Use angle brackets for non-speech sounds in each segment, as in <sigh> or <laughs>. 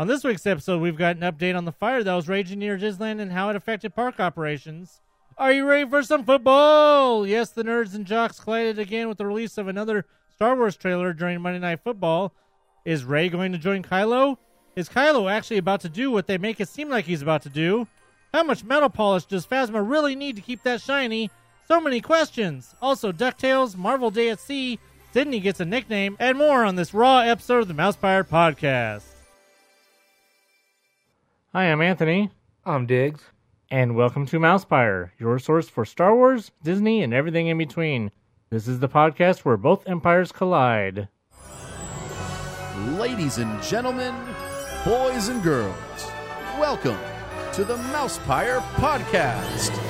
On this week's episode, we've got an update on the fire that was raging near Disneyland and how it affected park operations. Are you ready for some football? Yes, the nerds and jocks collided again with the release of another Star Wars trailer during Monday Night Football. Is Rey going to join Kylo? Is Kylo actually about to do what they make it seem like he's about to do? How much metal polish does Phasma really need to keep that shiny? So many questions. Also, DuckTales, Marvel Day at Sea, Sydney gets a nickname, and more on this raw episode of the Mousepire Podcast. Hi, I'm Anthony, I'm Diggs. and welcome to Mousepire, your source for Star Wars, Disney, and everything in between. This is the podcast where both empires collide. Ladies and gentlemen, boys and girls, welcome to the Mousepire Podcast.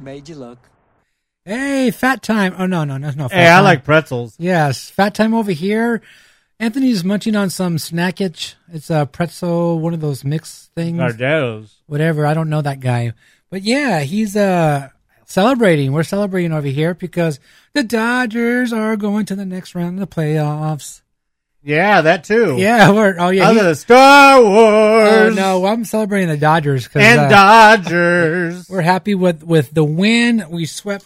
Made you look. Hey, fat time. Oh no, no, no, no. Fat Hey, I time. like pretzels. Yes, fat time over here. Anthony's munching on some snackage. It's a pretzel, one of those mixed things. Gardettos. Whatever. I don't know that guy, but yeah, he's uh celebrating. We're celebrating over here because the Dodgers are going to the next round of the playoffs. Yeah, that too. Yeah, we're oh yeah. Other he- than Star oh, Wars. no, I'm celebrating the Dodgers And uh, Dodgers. we're happy with with the win. We swept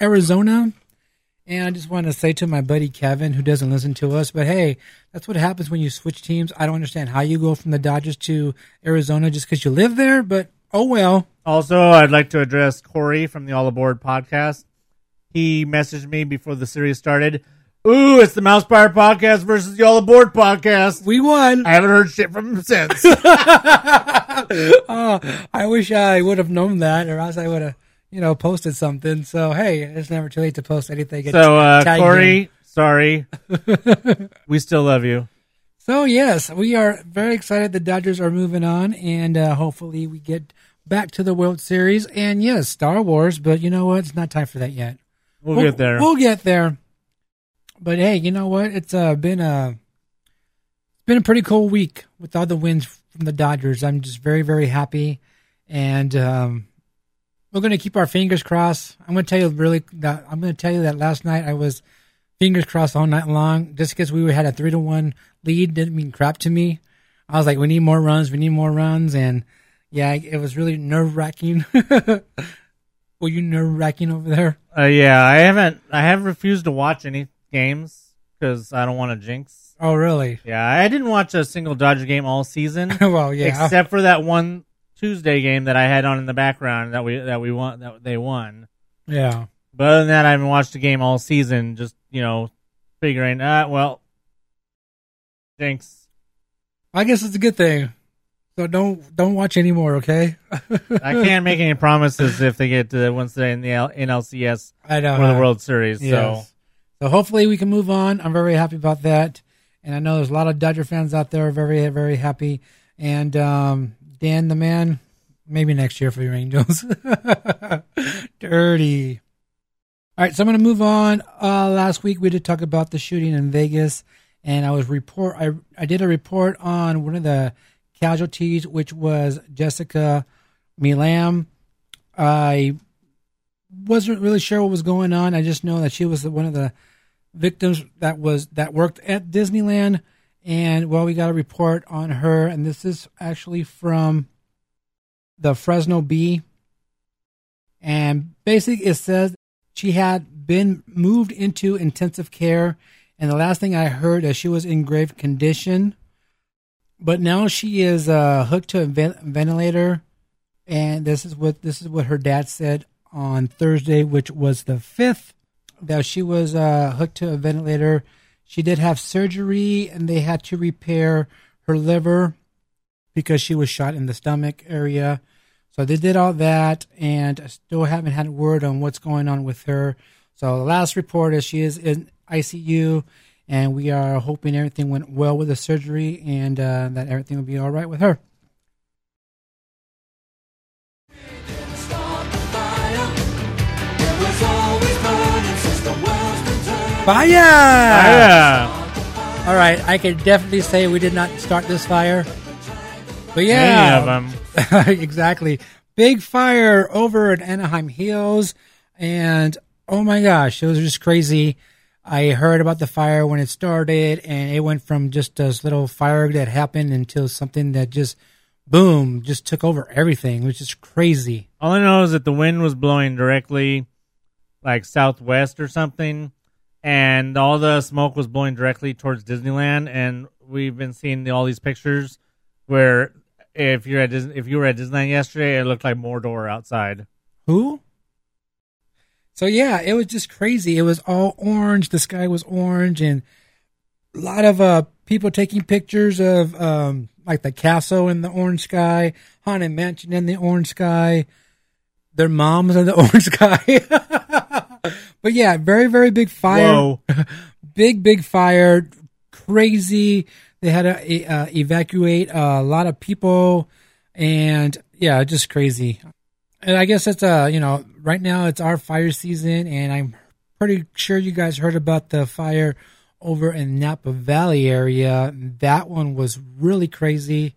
Arizona, and I just want to say to my buddy Kevin, who doesn't listen to us, but hey, that's what happens when you switch teams. I don't understand how you go from the Dodgers to Arizona just because you live there, but oh well. Also, I'd like to address Corey from the All Aboard podcast. He messaged me before the series started. Ooh, it's the Mouse Mousepire podcast versus the All Aboard podcast. We won. I haven't heard shit from him since. <laughs> <laughs> oh, I wish I would have known that, or else I would have, you know, posted something. So hey, it's never too late to post anything. So, uh, Corey, in. sorry. <laughs> we still love you. So yes, we are very excited. The Dodgers are moving on, and uh, hopefully we get back to the World Series. And yes, Star Wars. But you know what? It's not time for that yet. We'll, get there. We'll get there. But hey, you know what? It's uh, been a it's been a pretty cool week with all the wins from the Dodgers. I'm just very very happy, and um, we're going to keep our fingers crossed. I'm going to tell you really that I'm going to tell you that last night I was fingers crossed all night long. Just because we had a three to one lead didn't mean crap to me. I was like, we need more runs. We need more runs, and yeah, it was really nerve wracking. <laughs> Were you nerve wracking over there? Uh, yeah, I haven't. I have refused to watch any games because I don't want to jinx. Oh, really? Yeah, I didn't watch a single Dodger game all season, <laughs> well, yeah. except for that one Tuesday game that I had on in the background that we that we won that they won. yeah. But other than that, I haven't watched a game all season. Just you know, figuring, ah, well, jinx. I guess it's a good thing. So don't don't watch anymore, okay? <laughs> I can't make any promises if they get to once they're in the L- NLCS I know. or the? World Series. Yes. So hopefully we can move on. I'm very happy about that, and I know there's a lot of Dodger fans out there very very happy. And um, Dan, the man, maybe next year for your Angels. <laughs> Dirty. All right, so I'm going to move on. Uh, last week we did talk about the shooting in Vegas, and I was report. I I did a report on one of the casualties, which was Jessica Milam. I wasn't really sure what was going on. I just know that she was one of the victims that was that worked at Disneyland, and well, we got a report on her, and this is actually from the Fresno Bee, and basically it says she had been moved into intensive care, and the last thing I heard is she was in grave condition, but now she is uh, hooked to a ventilator, and this is what this is what her dad said on Thursday, which was the 5th, that she was uh, hooked to a ventilator. She did have surgery and they had to repair her liver because she was shot in the stomach area. So they did all that and still haven't had a word on what's going on with her. So the last report is she is in ICU and we are hoping everything went well with the surgery and uh, that everything will be all right with her. Fire! Yeah. All right, I can definitely say we did not start this fire. But yeah, <laughs> exactly. Big fire over at Anaheim Hills, and oh my gosh, it was just crazy. I heard about the fire when it started, and it went from just this little fire that happened until something that just boom, just took over everything, which is crazy. All I know is that the wind was blowing directly, like southwest or something, and all the smoke was blowing directly towards Disneyland. And we've been seeing all these pictures where if you're at Dis- if you were at Disneyland yesterday, it looked like Mordor outside. Who? So yeah, it was just crazy. It was all orange. The sky was orange, and a lot of uh people taking pictures of um like the castle in the orange sky, haunted mansion in the orange sky, their moms in the <laughs> orange sky. but yeah, very very big fire. <laughs> Big big fire. Crazy. They had to uh, evacuate a lot of people. And yeah just crazy. And i guess it's uh you know right now it's our fire season and i'm pretty sure you guys heard about the fire over in napa valley area. That one was really crazy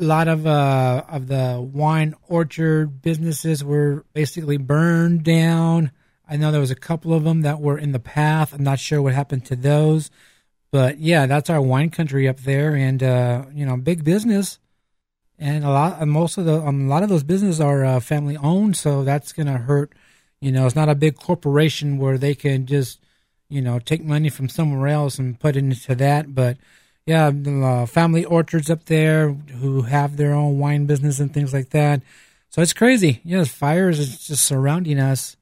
a lot of uh of the wine orchard businesses were basically burned down I know there was a couple of them that were in the path. I'm not sure what happened to those, but yeah, that's our wine country up there, and uh, you know, big business, and a lot, and most of the, um, a lot of those businesses are uh, family owned, so that's gonna hurt. You know, it's not a big corporation where they can just, you know, take money from somewhere else and put it into that. But yeah, uh, family orchards up there who have their own wine business and things like that. So it's crazy. You know, fires is just surrounding us.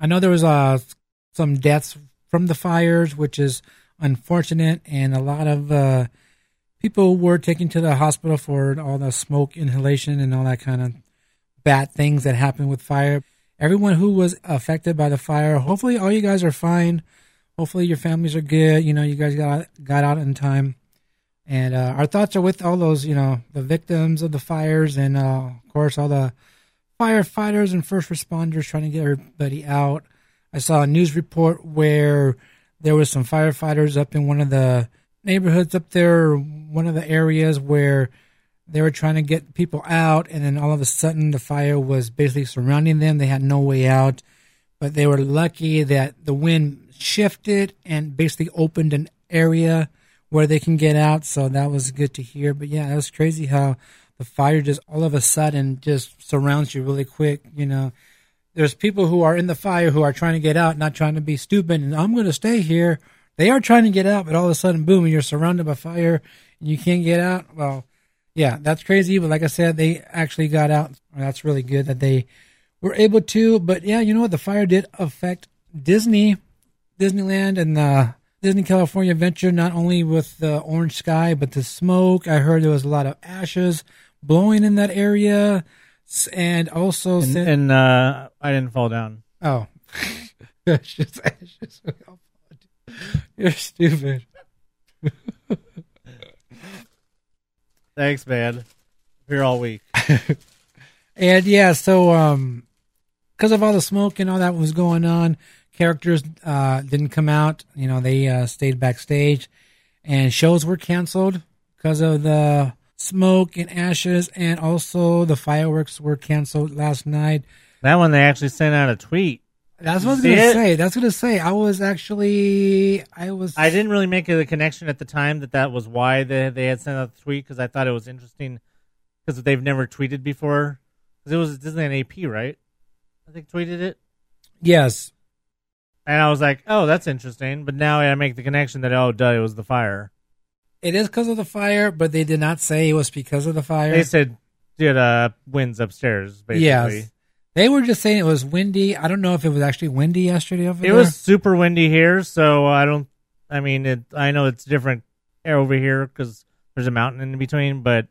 I know there was uh, some deaths from the fires, which is unfortunate, and a lot of uh, people were taken to the hospital for all the smoke inhalation and all that kind of bad things that happen with fire. Everyone who was affected by the fire, hopefully, all you guys are fine. Hopefully, your families are good. You know, you guys got got out in time. And uh, our thoughts are with all those, you know, the victims of the fires, and uh, of course, all the firefighters and first responders trying to get everybody out. I saw a news report where there was some firefighters up in one of the neighborhoods up there, one of the areas where they were trying to get people out, and then all of a sudden the fire was basically surrounding them. They had no way out, but they were lucky that the wind shifted and basically opened an area where they can get out. So that was good to hear. But yeah, it was crazy how the fire just all of a sudden just surrounds you really quick. You know, there's people who are in the fire who are trying to get out, not trying to be stupid, and I'm going to stay here. They are trying to get out, but all of a sudden, boom, you're surrounded by fire and you can't get out. Well, yeah, that's crazy. But like I said, they actually got out. That's really good that they were able to. But yeah, you know what? The fire did affect Disney, Disneyland, and the Disney California Adventure, not only with the orange sky, but the smoke. I heard there was a lot of ashes blowing in that area. And also, And, sin- and uh, I didn't fall down. oh, <laughs> ashes, ashes. <laughs> You're stupid. Thanks, man. Here all week. <laughs> And yeah, so um, because of all the smoke and all that was going on, characters uh didn't come out. You know, they uh, stayed backstage, and shows were canceled because of the smoke and ashes, and also the fireworks were canceled last night. That one they actually sent out a tweet. That's what I was gonna it? say. That's gonna say. I was actually, I was. I didn't really make the connection at the time that that was why they they had sent out the tweet because I thought it was interesting because they've never tweeted before. Because it was Disneyland AP, right? I think tweeted it, Yes, and I was like, "Oh, that's interesting." But now I make the connection that oh, duh, it was the fire. it is because of the fire, but they did not say it was because of the fire. They said did uh winds upstairs basically. Yes. They were just saying it was windy. I don't know if it was actually windy yesterday over It there. It was super windy here, so I don't. I mean, it. I know it's different air over here because there's a mountain in between, but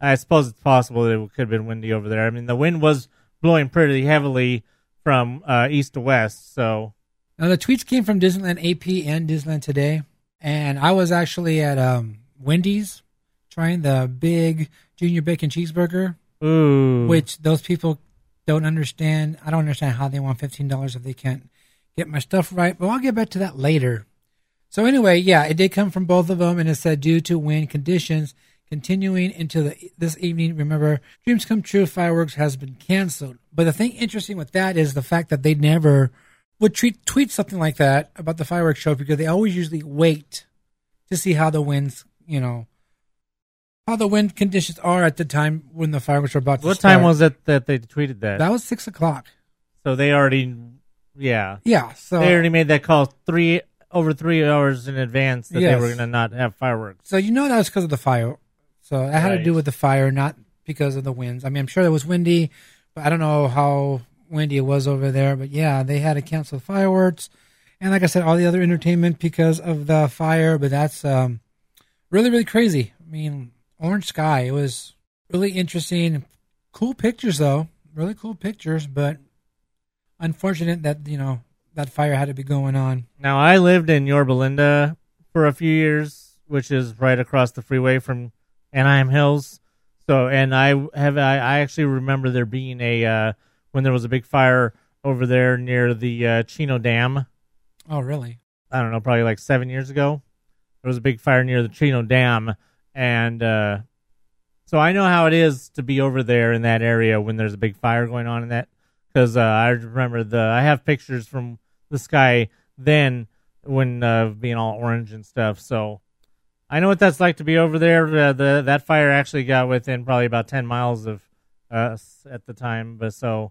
I suppose it's possible that it could have been windy over there. I mean, the wind was blowing pretty heavily from uh, east to west, so Now the tweets came from Disneyland AP and Disneyland Today, and I was actually at um, Wendy's trying the big junior bacon cheeseburger, ooh, which those people don't understand. I don't understand how they want fifteen dollars if they can't get my stuff right. But I'll get back to that later. So anyway, yeah, it did come from both of them, and it said due to wind conditions continuing into the, this evening. Remember, Dreams Come True fireworks has been canceled. But the thing interesting with that is the fact that they never would tweet tweet something like that about the fireworks show because they always usually wait to see how the winds, you know, how the wind conditions are at the time when the fireworks are about to what start. time was it that they tweeted that? that? Was six o'clock. so they already, yeah, Yeah, so they already made that call three over three hours in advance that they Yes. were going to not have fireworks. So you know that was because of the fire. So that had to do Right. with the fire, not because of the winds. I mean, I'm sure it was windy, but I don't know how windy it was over there. But yeah, they had to cancel fireworks, and like I said, all the other entertainment because of the fire. But that's um, really, really crazy. I mean, orange sky. It was really interesting. Cool pictures, though. Really cool pictures, but unfortunate that you know that fire had to be going on. Now I lived in Yorba Linda for a few years, which is right across the freeway from Anaheim Hills. So, and I have I, I actually remember there being a uh, when there was a big fire over there near the uh, Chino Dam. Oh, really? I don't know, probably like seven years ago. There was a big fire near the Chino Dam, and uh, so I know how it is to be over there in that area when there's a big fire going on in that. Because uh, I remember the I have pictures from the sky then when uh, being all orange and stuff. So I know what that's like to be over there. Uh, the that fire actually got within probably about ten miles of us at the time, but so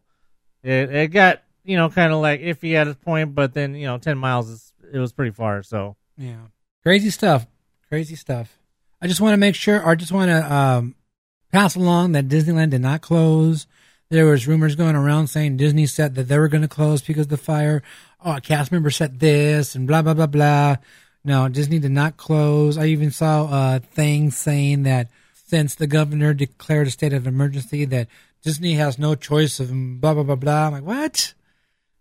it it got you know kind of like iffy at a point, but then you know ten miles is it was pretty far. So Yeah. Crazy stuff. Crazy stuff. I just want to make sure, or I just want to um, pass along that Disneyland did not close. There was rumors going around saying Disney said that they were going to close because of the fire. Oh, a cast member said this and blah blah blah blah. No, Disney did not close. I even saw a thing saying that since the governor declared a state of emergency, that Disney has no choice of blah blah blah blah. I'm like, what?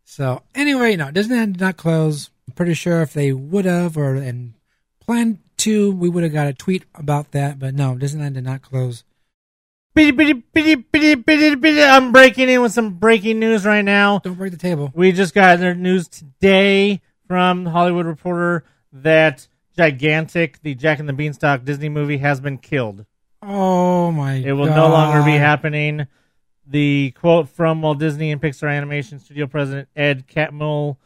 So anyway, no, Disneyland did not close. I'm pretty sure if they would have or and planned to, we would have got a tweet about that. But no, Disneyland did not close. I'm breaking in with some breaking news right now. Don't break the table. We just got their news today from Hollywood Reporter that Gigantic, the Jack and the Beanstalk Disney movie, has been killed. Oh my! It will no longer be happening. The quote from Walt Disney and Pixar Animation Studio president Ed Catmull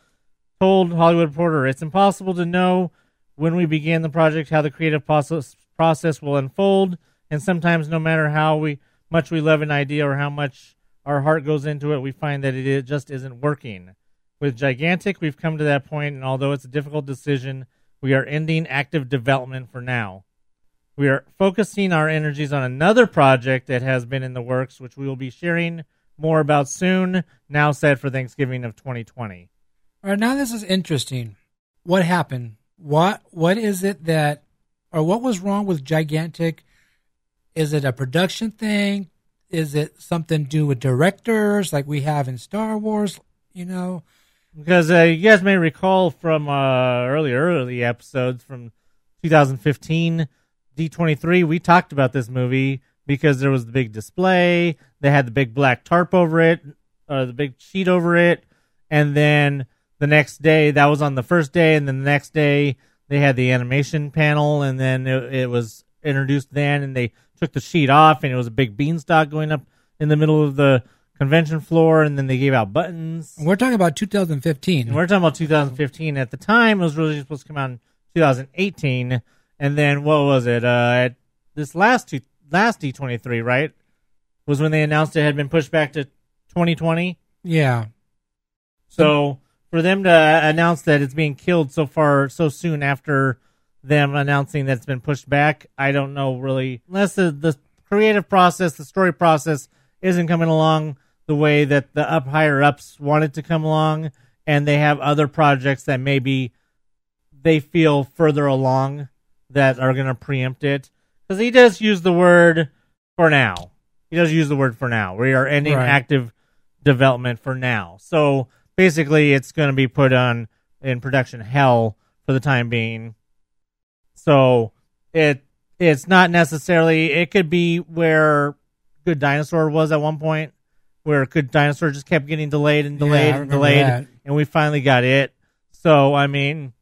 told Hollywood Reporter, "It's impossible to know when we began the project how the creative process will unfold, and sometimes, no matter how we much we love an idea or how much our heart goes into it, we find that it just isn't working." With Gigantic, we've come to that point, and although it's a difficult decision, we are ending active development for now. We are focusing our energies on another project that has been in the works, which we will be sharing more about soon, now set for Thanksgiving of 2020. All right, now this is interesting. What happened? What What is it that, or what was wrong with Gigantic? Is it a production thing? Is it something to do with directors like we have in Star Wars? You know, Because uh, you guys may recall from uh, early, early episodes from 2015, D23, we talked about this movie because there was the big display. They had the big black tarp over it, or the big sheet over it. And then the next day, that was on the first day. And then the next day, they had the animation panel. And then it, it was introduced then. And they took the sheet off, and it was a big beanstalk going up in the middle of the convention floor. And then they gave out buttons. we're talking about 2015. And we're talking about 2015. At the time, it was really supposed to come out in 2018. And then what was it? Uh, at this last two, last D23, right? Was when they announced it had been pushed back to 2020. yeah, So for them to announce that it's being killed so far, so soon after them announcing that it's been pushed back, I don't know really. Unless the, the creative process, the story process isn't coming along the way that the up higher ups wanted it to come along, and they have other projects that maybe they feel further along that are going to preempt it. Because he does use the word for now. He does use the word for now. We are ending Right. active development for now. So basically, it's going to be put on in production hell for the time being. So it it's not necessarily. It could be where Good Dinosaur was at one point, where Good Dinosaur just kept getting delayed and delayed I and delayed, that. and we finally got it. So I mean,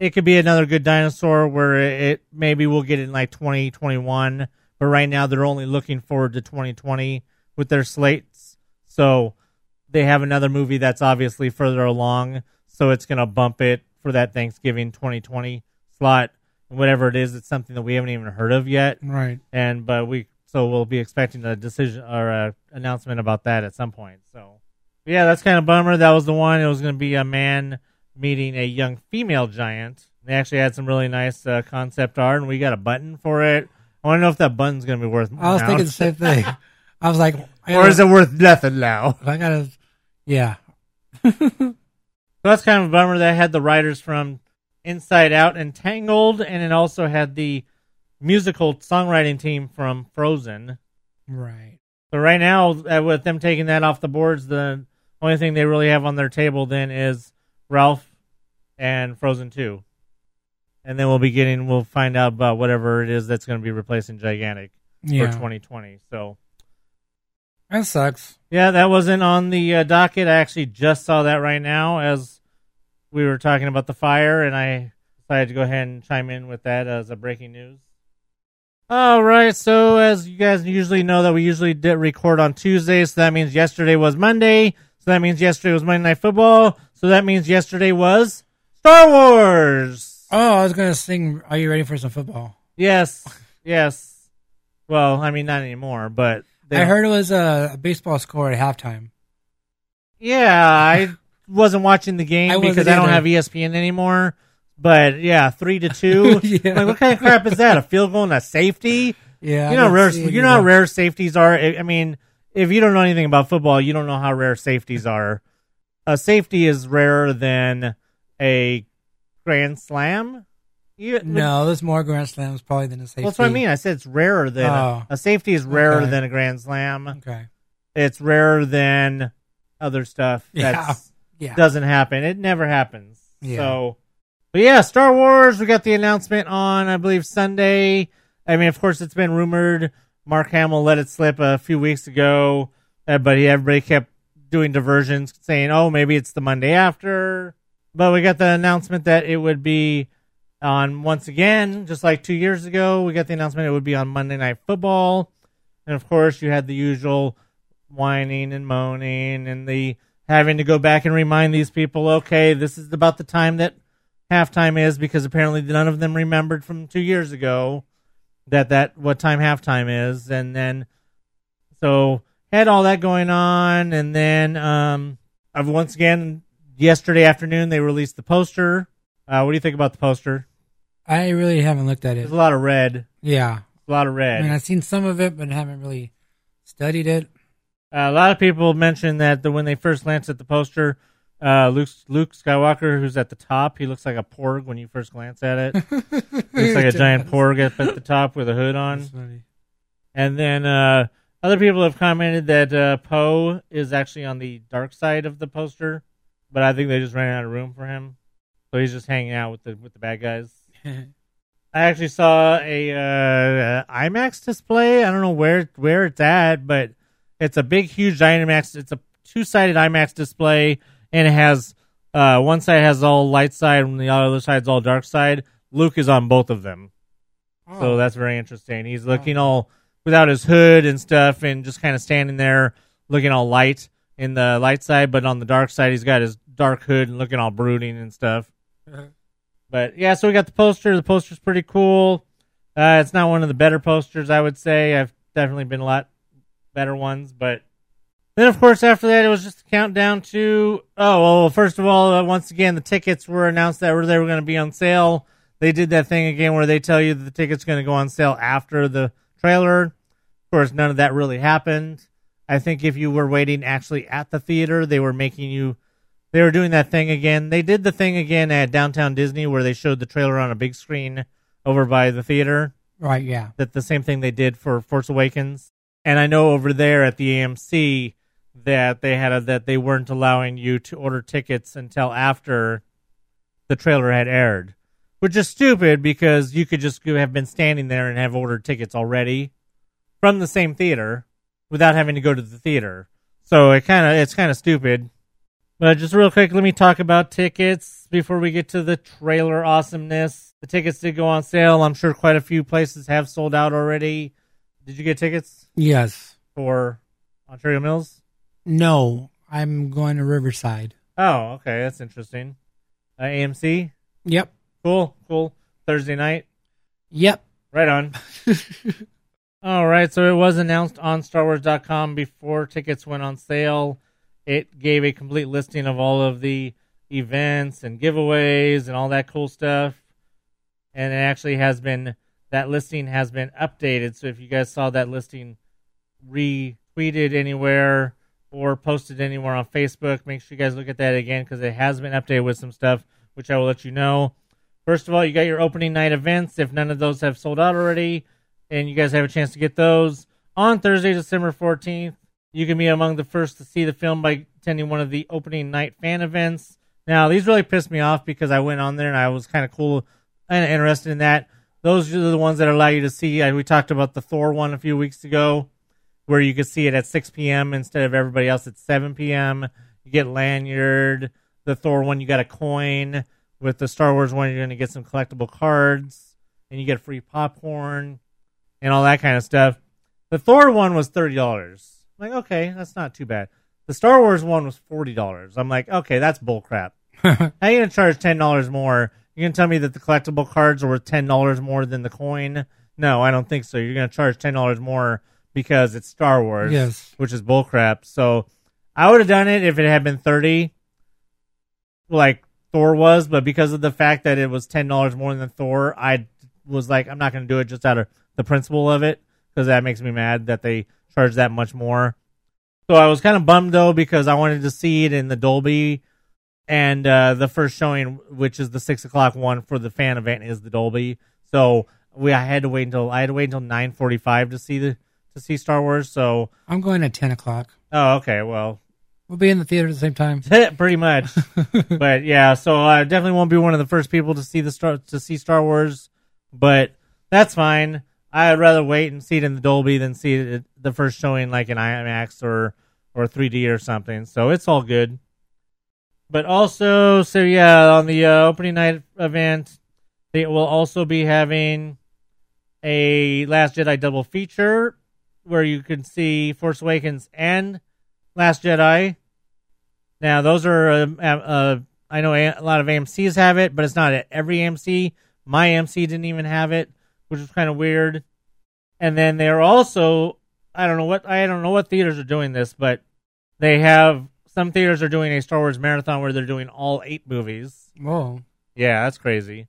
it could be another Good Dinosaur where it maybe we'll get it in like twenty twenty one, but right now they're only looking forward to twenty twenty with their slates. So they have another movie that's obviously further along, so it's gonna bump it for that Thanksgiving 2020 slot, whatever it is. It's something that we haven't even heard of yet, Right. and but we so we'll be expecting a decision or a announcement about that at some point. So yeah, that's kind of bummer. That was the one. It was gonna be a man meeting a young female giant. They actually had some really nice uh, concept art, and we got a button for it. I want to know if that button's gonna be worth. I was now. thinking the same <laughs> thing. I was like, I or is it worth nothing now? <laughs> I gotta, yeah. So that's kind of a bummer. That had the writers from Inside Out and Tangled, and it also had the musical songwriting team from Frozen. Right. So right now, uh, with them taking that off the boards, the only thing they really have on their table then is Ralph and Frozen Two, and then we'll be getting we'll find out about whatever it is that's going to be replacing Gigantic Yeah. for 2020. So That sucks. yeah, that wasn't on the uh, docket. I actually just saw that right now as we were talking about the fire, and I decided to go ahead and chime in with that as a breaking news. All right, so as you guys usually know, that we usually did record on Tuesdays, so that means yesterday was Monday. So that means yesterday was Monday Night Football. So that means yesterday was Star Wars. Oh, I was gonna sing. Are you ready for some football? Yes, yes. Well, I mean, not anymore, but I heard it was a, baseball score at halftime. Yeah, I wasn't watching the game I because I don't either. have ESPN anymore. But yeah, three to two. <laughs> Yeah. Like, what kind of crap is that? A field goal and a safety? Yeah, you know, rare. You know how rare safeties are. I mean, if you don't know anything about football, you don't know how rare safeties are. A safety is rarer than a grand slam. You, No, there's more grand slams probably than a safety. Well, that's what I mean. I said it's rarer than Oh. a, a safety is rarer Okay. than a grand slam. Okay. It's rarer than other stuff Yeah. that's <laughs> Yeah. doesn't happen. It never happens. Yeah. So, but yeah, Star Wars. We got the announcement on, I believe, Sunday. I mean, of course, it's been rumored. Mark Hamill let it slip a few weeks ago, uh, but he, everybody kept doing diversions, saying, "Oh, maybe it's the Monday after." But we got the announcement that it would be on once again, just like two years ago. We got the announcement it would be on Monday Night Football, and of course, you had the usual whining and moaning and the having to go back and remind these people, okay, this is about the time that halftime is because apparently none of them remembered from two years ago that that what time halftime is, and then so had all that going on, and then um, I've once again yesterday afternoon they released the poster. Uh, what do you think about the poster? I really haven't looked at it. There's a lot of red, Yeah. a lot of red. I mean, I've seen some of it, but haven't really studied it. Uh, a lot of people mentioned that the, when they first glanced at the poster, uh, Luke Luke Skywalker, who's at the top, he looks like a porg when you first glance at it. <laughs> looks like a giant porg at, at the top with a hood on. That's funny. And then uh, other people have commented that uh, Poe is actually on the dark side of the poster, but I think they just ran out of room for him, so he's just hanging out with the with the bad guys. <laughs> I actually saw a uh, IMAX display. I don't know where where it's at, but it's a big, huge IMAX. It's a two sided IMAX display, and it has uh, one side has all light side, and the other side's all dark side. Luke is on both of them, so that's very interesting. He's looking all without his hood and stuff, and just kind of standing there looking all light in the light side, but on the dark side, he's got his dark hood and looking all brooding and stuff. But yeah, so we got the poster. The poster's pretty cool. Uh, it's not one of the better posters, I would say. I've definitely been a lot better ones, but then of course after that it was just a countdown to oh well. First of all, uh, once again the tickets were announced that were they were going to be on sale. They did that thing again where they tell you that the tickets going to go on sale after the trailer. Of course, none of that really happened. I think if you were waiting actually at the theater, they were making you. They were doing that thing again. They did the thing again at Downtown Disney where they showed the trailer on a big screen over by the theater. Right, yeah. That the same thing they did for Force Awakens. And I know over there at the AMC that they had a, that they weren't allowing you to order tickets until after the trailer had aired, which is stupid because you could just have been standing there and have ordered tickets already from the same theater without having to go to the theater. So it kind of it's kind of stupid. But just real quick, let me talk about tickets before we get to the trailer awesomeness. The tickets did go on sale. I'm sure quite a few places have sold out already. Did you get tickets Yes. for Ontario Mills? No, I'm going to Riverside. Oh, okay, that's interesting. Uh, AMC, Yep. cool, cool. Thursday night, Yep. right on. <laughs> All right, so it was announced on StarWars.com before tickets went on sale. It gave a complete listing of all of the events and giveaways and all that cool stuff. And it actually has been that listing has been updated. So if you guys saw that listing retweeted anywhere or posted anywhere on Facebook, make sure you guys look at that again because it has been updated with some stuff, which I will let you know. First of all, you got your opening night events. If none of those have sold out already, and you guys have a chance to get those on Thursday, December 14th. You can be among the first to see the film by attending one of the opening night fan events. Now, these really pissed me off because I went on there and I was kind of cool and interested in that. Those are the ones that allow you to see. We talked about the Thor one a few weeks ago, where you could see it at 6 p.m. instead of everybody else at 7 p.m. You get lanyard. The Thor one, you got a coin. With the Star Wars one, you're going to get some collectible cards, and you get free popcorn and all that kind of stuff. The Thor one was thirty dollars. Like, okay, that's not too bad. The Star Wars one was forty dollars. I'm like, okay, that's bullcrap. <laughs> How you gonna charge ten dollars more? You're gonna tell me that the collectible cards are worth ten dollars more than the coin? No, I don't think so. You're gonna charge ten dollars more because it's Star Wars, Yes. which is bullcrap. So I would have done it if it had been thirty, like Thor was, but because of the fact that it was ten dollars more than Thor, I was like, I'm not gonna do it just out of the principle of it because that makes me mad that they charge that much more. So I was kind of bummed though because I wanted to see it in the Dolby, and uh, the first showing, which is the six o'clock one for the fan event, is the Dolby. So we I had to wait until I had to wait until nine forty five to see the to see Star Wars. So I'm going at 10 o'clock. oh okay, well We'll be in the theater at the same time. <laughs> pretty much. <laughs> but yeah, so I definitely won't be one of the first people to see the Star to see Star Wars, but that's fine. I'd rather wait and see it in the Dolby than see it the first showing like in IMAX or or 3D or something. So it's all good. But also, so yeah, on the uh, opening night event, they will also be having a Last Jedi double feature where you can see Force Awakens and Last Jedi. Now, those are, uh, uh, I know a lot of AMCs have it, but it's not at every AMC. My AMC didn't even have it, which is kind of weird. And then they're also, I don't know what, I don't know what theaters are doing this, but they have, some theaters are doing a Star Wars marathon where they're doing all eight movies. Whoa. Yeah, that's crazy.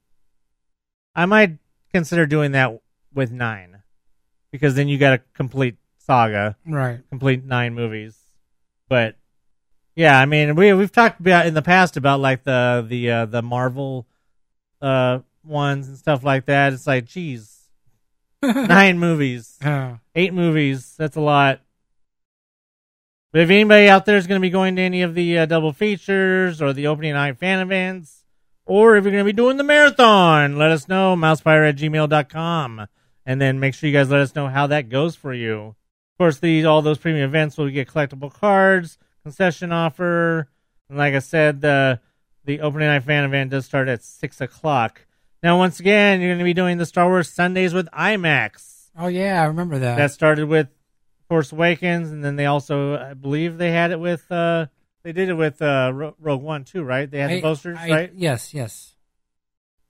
I might consider doing that with nine, because then you got a complete saga Right. complete nine movies. But yeah, I mean we we've talked about in the past about like the the uh, the Marvel uh ones and stuff like that. It's like, geez, <laughs> nine movies, Uh, eight movies. That's a lot. But if anybody out there is going to be going to any of the uh, double features or the opening night fan events, or if you're going to be doing the marathon, let us know, mousepire at gmail.com. And then make sure you guys let us know how that goes for you. Of course, these all those premium events will get collectible cards, concession offer, and like I said, the the opening night fan event does start at six o'clock. Now, once again, you're going to be doing the Star Wars Sundays with IMAX. oh, yeah, I remember that. That started with Force Awakens, and then they also, I believe, they had it with. uh They did it with uh Rogue One too, right? They had the posters, I- right? Yes, yes.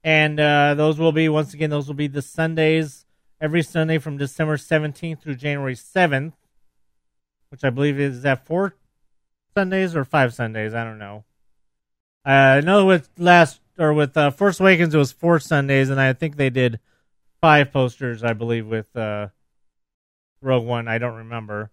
And uh those will be once again, those will be the Sundays every Sunday from December 17th through January 7th, which I believe is that four Sundays or five Sundays. I don't know. Uh, I know with last or with uh, Force Awakens it was four Sundays, and I think they did five posters. I believe with uh, Rogue One. I don't remember,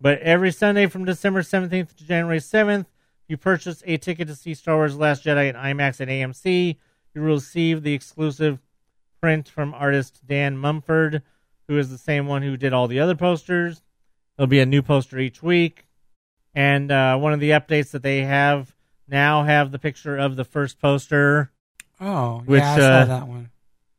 But every Sunday from December 17th to January 7th, you purchase a ticket to see Star Wars Last Jedi in IMAX and AMC. You will receive the exclusive print from artist Dan Mumford, who is the same one who did all the other posters. There'll be a new poster each week. And uh, one of the updates that they have now have the picture of the first poster Oh, Which, yeah, I saw uh, that one.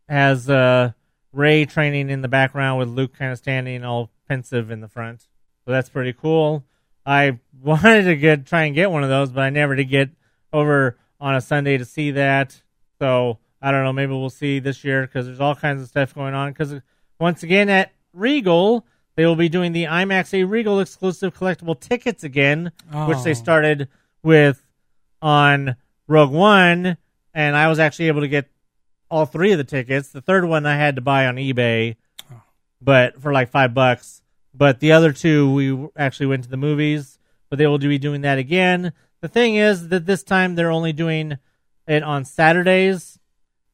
has uh, Rey training in the background with Luke kind of standing all pensive in the front. So that's pretty cool. I <laughs> wanted to get try and get one of those, but I never did get over on a Sunday to see that. So I don't know. Maybe we'll see this year because there's all kinds of stuff going on. Because once again at Regal, they will be doing the IMAX A Regal exclusive collectible tickets again, which they Oh. started with on Rogue One, and I was actually able to get all three of the tickets. The third one I had to buy on eBay, but for like five bucks. But the other two we actually went to the movies. But they will be doing that again. The thing is that this time they're only doing it on Saturdays.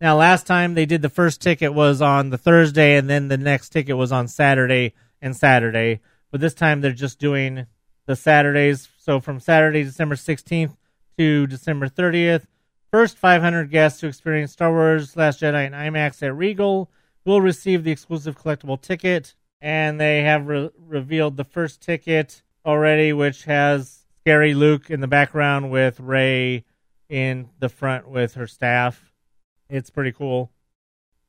Now, last time they did the first ticket was on the Thursday, and then the next ticket was on Saturday and Saturday. But this time they're just doing the Saturdays. So from Saturday, December 16th to December 30th, first 500 guests to experience Star Wars Last Jedi in IMAX at Regal will receive the exclusive collectible ticket. And they have re- revealed the first ticket already, which has scary Luke in the background with Rey in the front with her staff. It's pretty cool.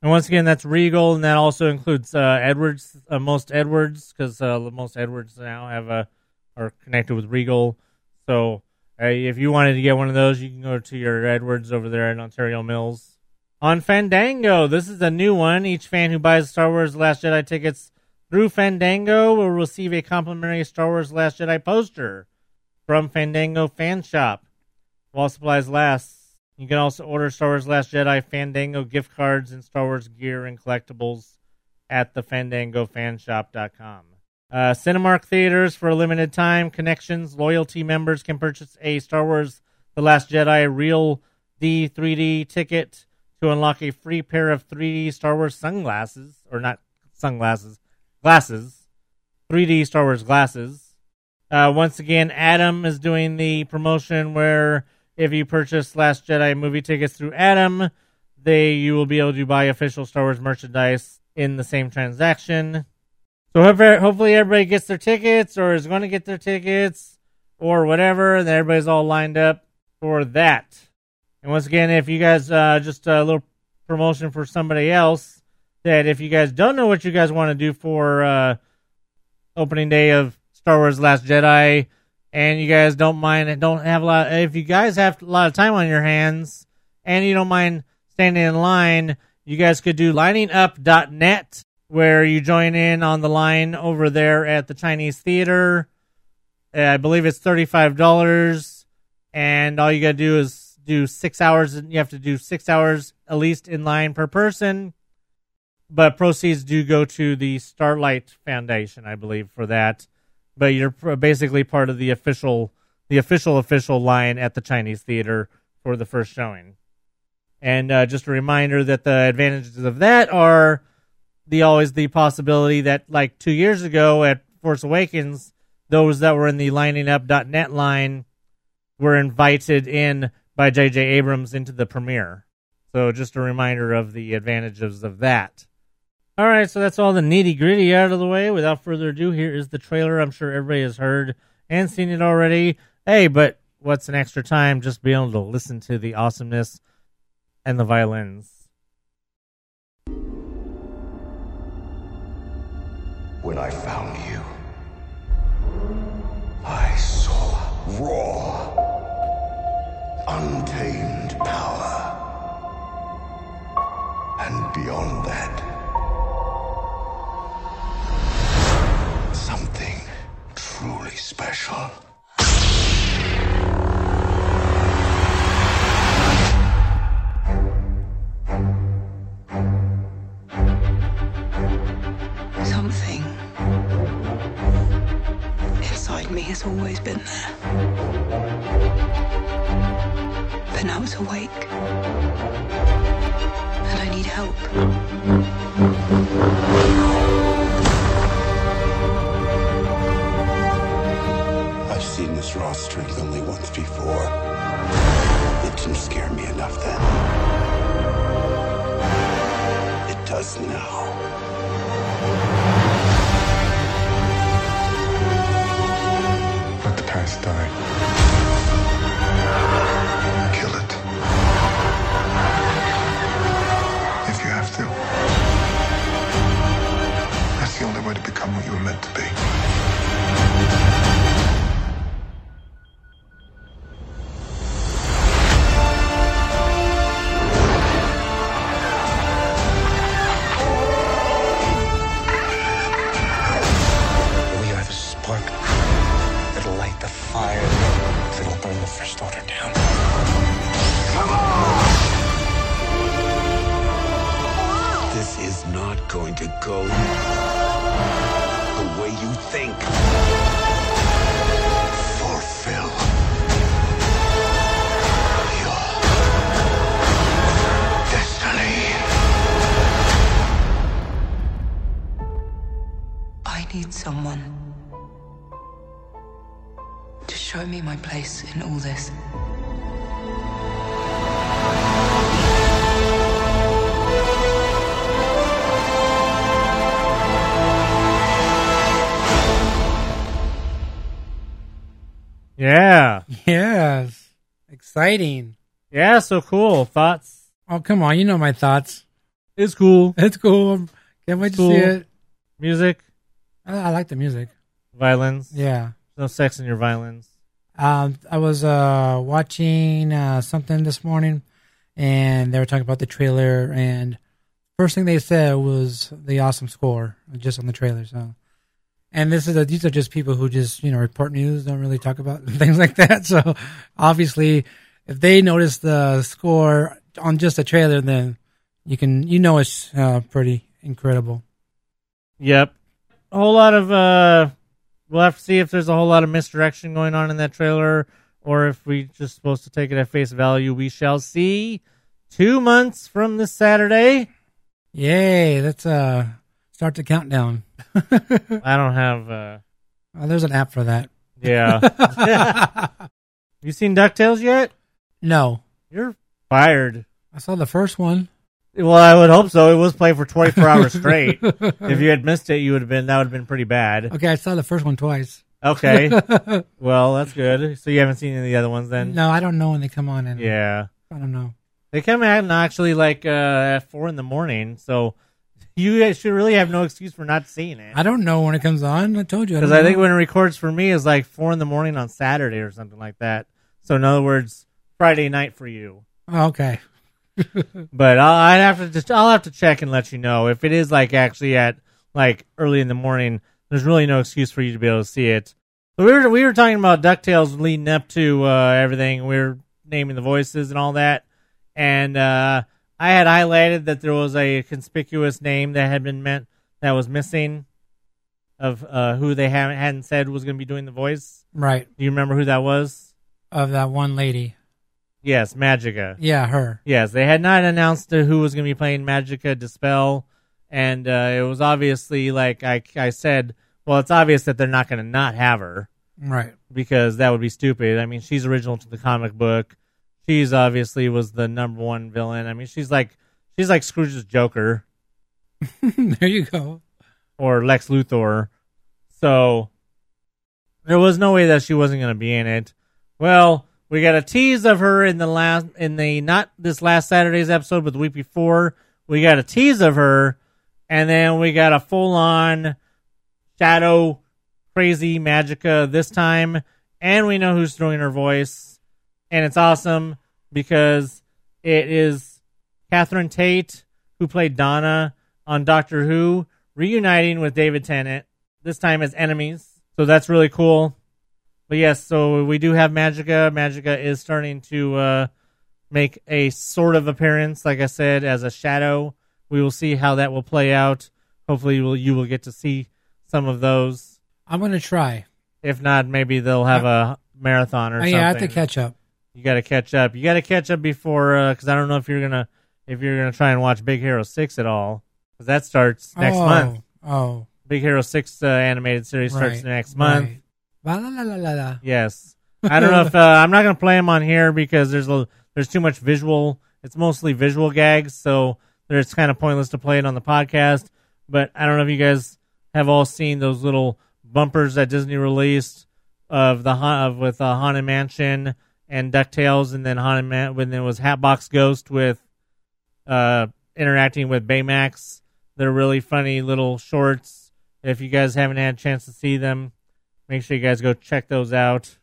And once again, that's Regal, and that also includes uh, Edwards, uh, most Edwards, because uh, most Edwards now have a are connected with Regal. So if you wanted to get one of those, you can go to your Edwards over there in Ontario Mills. On Fandango, this is a new one. Each fan who buys Star Wars Last Jedi tickets through Fandango will receive a complimentary Star Wars Last Jedi poster from Fandango Fan Shop while supplies last. You can also order Star Wars Last Jedi Fandango gift cards and Star Wars gear and collectibles at the fandangofanshop.com. Uh, Cinemark theaters for a limited time. Connections loyalty members can purchase a Star Wars The Last Jedi Real D 3D ticket to unlock a free pair of 3D Star Wars sunglasses, or not sunglasses, glasses, 3D Star Wars glasses. Uh, once again, Atom is doing the promotion where if you purchase Last Jedi movie tickets through Atom, they you will be able to buy official Star Wars merchandise in the same transaction. So hopefully, everybody gets their tickets or is going to get their tickets or whatever, and everybody's all lined up for that. And once again, if you guys uh, just a little promotion for somebody else that if you guys don't know what you guys want to do for uh, opening day of Star Wars Last Jedi, and you guys don't mind and don't have a lot, if you guys have a lot of time on your hands and you don't mind standing in line, you guys could do liningup.net where you join in on the line over there at the Chinese Theater. Uh, I believe it's thirty-five dollars, and all you got to do is do six hours. And you have to do six hours at least in line per person. But proceeds do go to the Starlight Foundation, I believe, for that. But you're basically part of the official, the official official line at the Chinese Theater for the first showing. And uh, just a reminder that the advantages of that are the always the possibility that like two years ago at Force Awakens, those that were in the liningup.net line were invited in by J.J. Abrams into the premiere. So just a reminder of the advantages of that. All right, so that's all the nitty gritty out of the way. Without further ado, here is the trailer. I'm sure everybody has heard and seen it already. Hey, but what's an extra time just being able to listen to the awesomeness and the violins? When I found you, I saw raw, untamed power. And beyond that, something truly special. Me has always been there. But now it's awake. And I need help. I've seen this raw strength only once before. It didn't scare me enough then. It does now. You were meant to be. So cool. Thoughts? Oh, come on. You know my thoughts. It's cool. It's cool. Can't wait to Cool. see it. Music, I, I like the music. violins. Yeah. No sex in your violins. Um, I was uh, watching uh, something this morning, and they were talking about the trailer. And first thing they said was the awesome score, just on the trailer. So, and this is a, these are just people who just you know report news, don't really talk about <laughs> things like that. So, obviously, if they notice the score on just a trailer, then you can you know it's uh, pretty incredible. Yep. A whole lot of uh we'll have to see if there's a whole lot of misdirection going on in that trailer or if we're just supposed to take it at face value. We shall see. Two months from this Saturday. Yay! Let's uh start the countdown. <laughs> I don't have uh Oh, there's an app for that. yeah. <laughs> <laughs> you seen DuckTales yet? No, You're fired. I saw the first one. Well, I would hope so. It was played for 24 hours straight. <laughs> if you had missed it, you would have been that would have been pretty bad. Okay, I saw the first one twice. Okay. <laughs> well, that's good. So you haven't seen any of the other ones then? No, I don't know when they come on. And Yeah. I don't know. They come out actually like uh, at four in the morning, so you should really have no excuse for not seeing it. I don't know when it comes on. I told you. Because don't I think when it records for me is like four in the morning on Saturday or something like that. So in other words, Friday night for you. Okay. <laughs> But I'll, I'd have to just I'll have to check and let you know if it is like actually at like early in the morning. There's really no excuse for you to be able to see it. But we were we were talking about Ducktales leading up to uh, everything. We were naming the voices and all that, and uh, I had highlighted that there was a conspicuous name that had been meant that was missing of uh, who they haven't hadn't said was going to be doing the voice. Right. Do you remember who that was? Of that one lady. Yes, Magica. Yeah, her. Yes, they had not announced who was going to be playing Magica De Spell, and uh, it was obviously like I, I said. Well, it's obvious that they're not going to not have her Right. because that would be stupid. I mean, she's original to the comic book. She's obviously was the number one villain. I mean, she's like she's like Scrooge's Joker <laughs> there you go. or Lex Luthor. So there was no way that she wasn't going to be in it. Well, we got a tease of her in the last in the not this last Saturday's episode, but the week before. We got a tease of her, and then we got a full on shadow crazy magica this time, and we know who's doing her voice, and it's awesome because it is Catherine Tate who played Donna on Doctor Who, reuniting with David Tennant this time as enemies. So that's really cool. But yes, so we do have Magica. Magica is starting to uh, make a sort of appearance, like I said, as a shadow. We will see how that will play out. Hopefully, you will, you will get to see some of those. I'm gonna try. If not, maybe they'll have a marathon or Oh, something. yeah, I have to catch up. You got to catch up. You got to catch up before, because I don't know if you're gonna if you're gonna try and watch Big Hero Six at all, because that starts next oh, month. Oh. Big Hero Six uh, animated series starts Right, next month. right. Yes. I don't know if uh, I'm not gonna play them on here because there's a, there's too much visual. It's mostly visual gags, so it's kind of pointless to play it on the podcast. But I don't know if you guys have all seen those little bumpers that Disney released of the of with uh, Haunted Mansion and Ducktales, and then Haunted Man when it was Hatbox Ghost with uh, interacting with Baymax. They're really funny little shorts. If you guys haven't had a chance to see them, make sure you guys go check those out.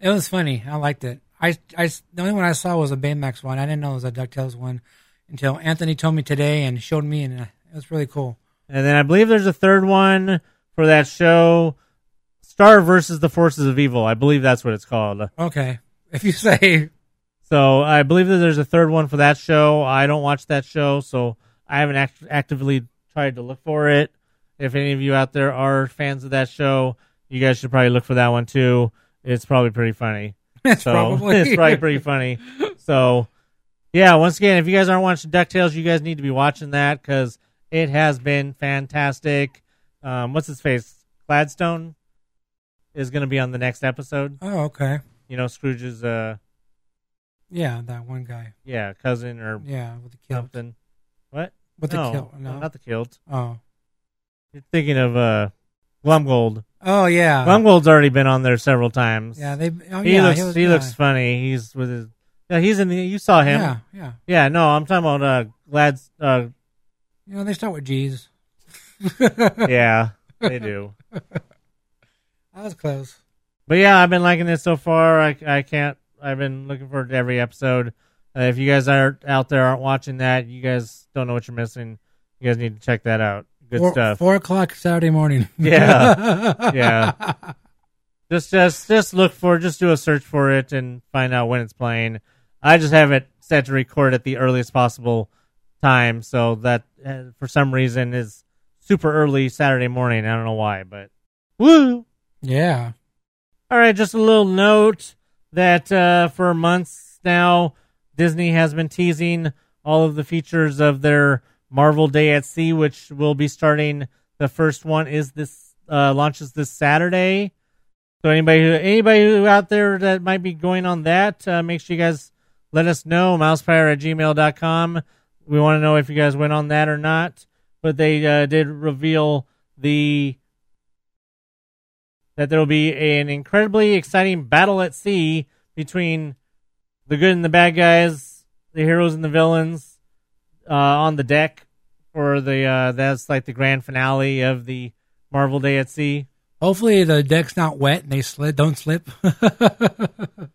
It was funny. I liked it. I, I, the only one I saw was a Baymax one. I didn't know it was a DuckTales one until Anthony told me today and showed me, and uh, it was really cool. And then I believe there's a third one for that show, Star versus the Forces of Evil. I believe that's what it's called. Okay, <laughs> if you say. So I believe that there's a third one for that show. I don't watch that show, so I haven't act- actively tried to look for it. If any of you out there are fans of that show, you guys should probably look for that one too. It's probably pretty funny. <laughs> It's so, probably <laughs> it's probably pretty funny. So, yeah, once again, if you guys aren't watching DuckTales, you guys need to be watching that because it has been fantastic. Um, what's his face? Gladstone is going to be on the next episode. Oh, okay. You know, Scrooge's, uh, Yeah, that one guy. yeah, cousin or Yeah, with the kilt. something. What? With the no, kilt, no. not the kilt. Oh. You're thinking of uh, Glomgold. Oh yeah. Glomgold's already been on there several times. Yeah, they. Oh, he yeah, looks he, was, he yeah. looks funny. He's with his yeah. He's in the. You saw him. Yeah, yeah. Yeah. No, I'm talking about uh, Glad's. Uh, You know, they start with G's. <laughs> yeah, they do. <laughs> That was close. But yeah, I've been liking this so far. I I can't. I've been looking forward to every episode. Uh, if you guys are out there aren't watching that, you guys don't know what you're missing. You guys need to check that out. Good four, stuff. Four o'clock Saturday morning. <laughs> Yeah, yeah. <laughs> Just, just, just look for, just do a search for it and find out when it's playing. I just have it set to record at the earliest possible time, so that uh, for some reason is super early Saturday morning. I don't know why, but woo. Yeah. All right, just a little note that uh, for months now, Disney has been teasing all of the features of their Marvel Day at Sea, which will be starting. The first one is this uh, launches this Saturday. So anybody who anybody who out there that might be going on that, uh, make sure you guys let us know. Mousepire at gmail.com. We want to know if you guys went on that or not. But they uh, did reveal the that there will be an incredibly exciting battle at sea between the good and the bad guys, the heroes and the villains, uh, on the deck for the uh, that's like the grand finale of the Marvel Day at Sea. Hopefully the deck's not wet and they slid. Don't slip. <laughs>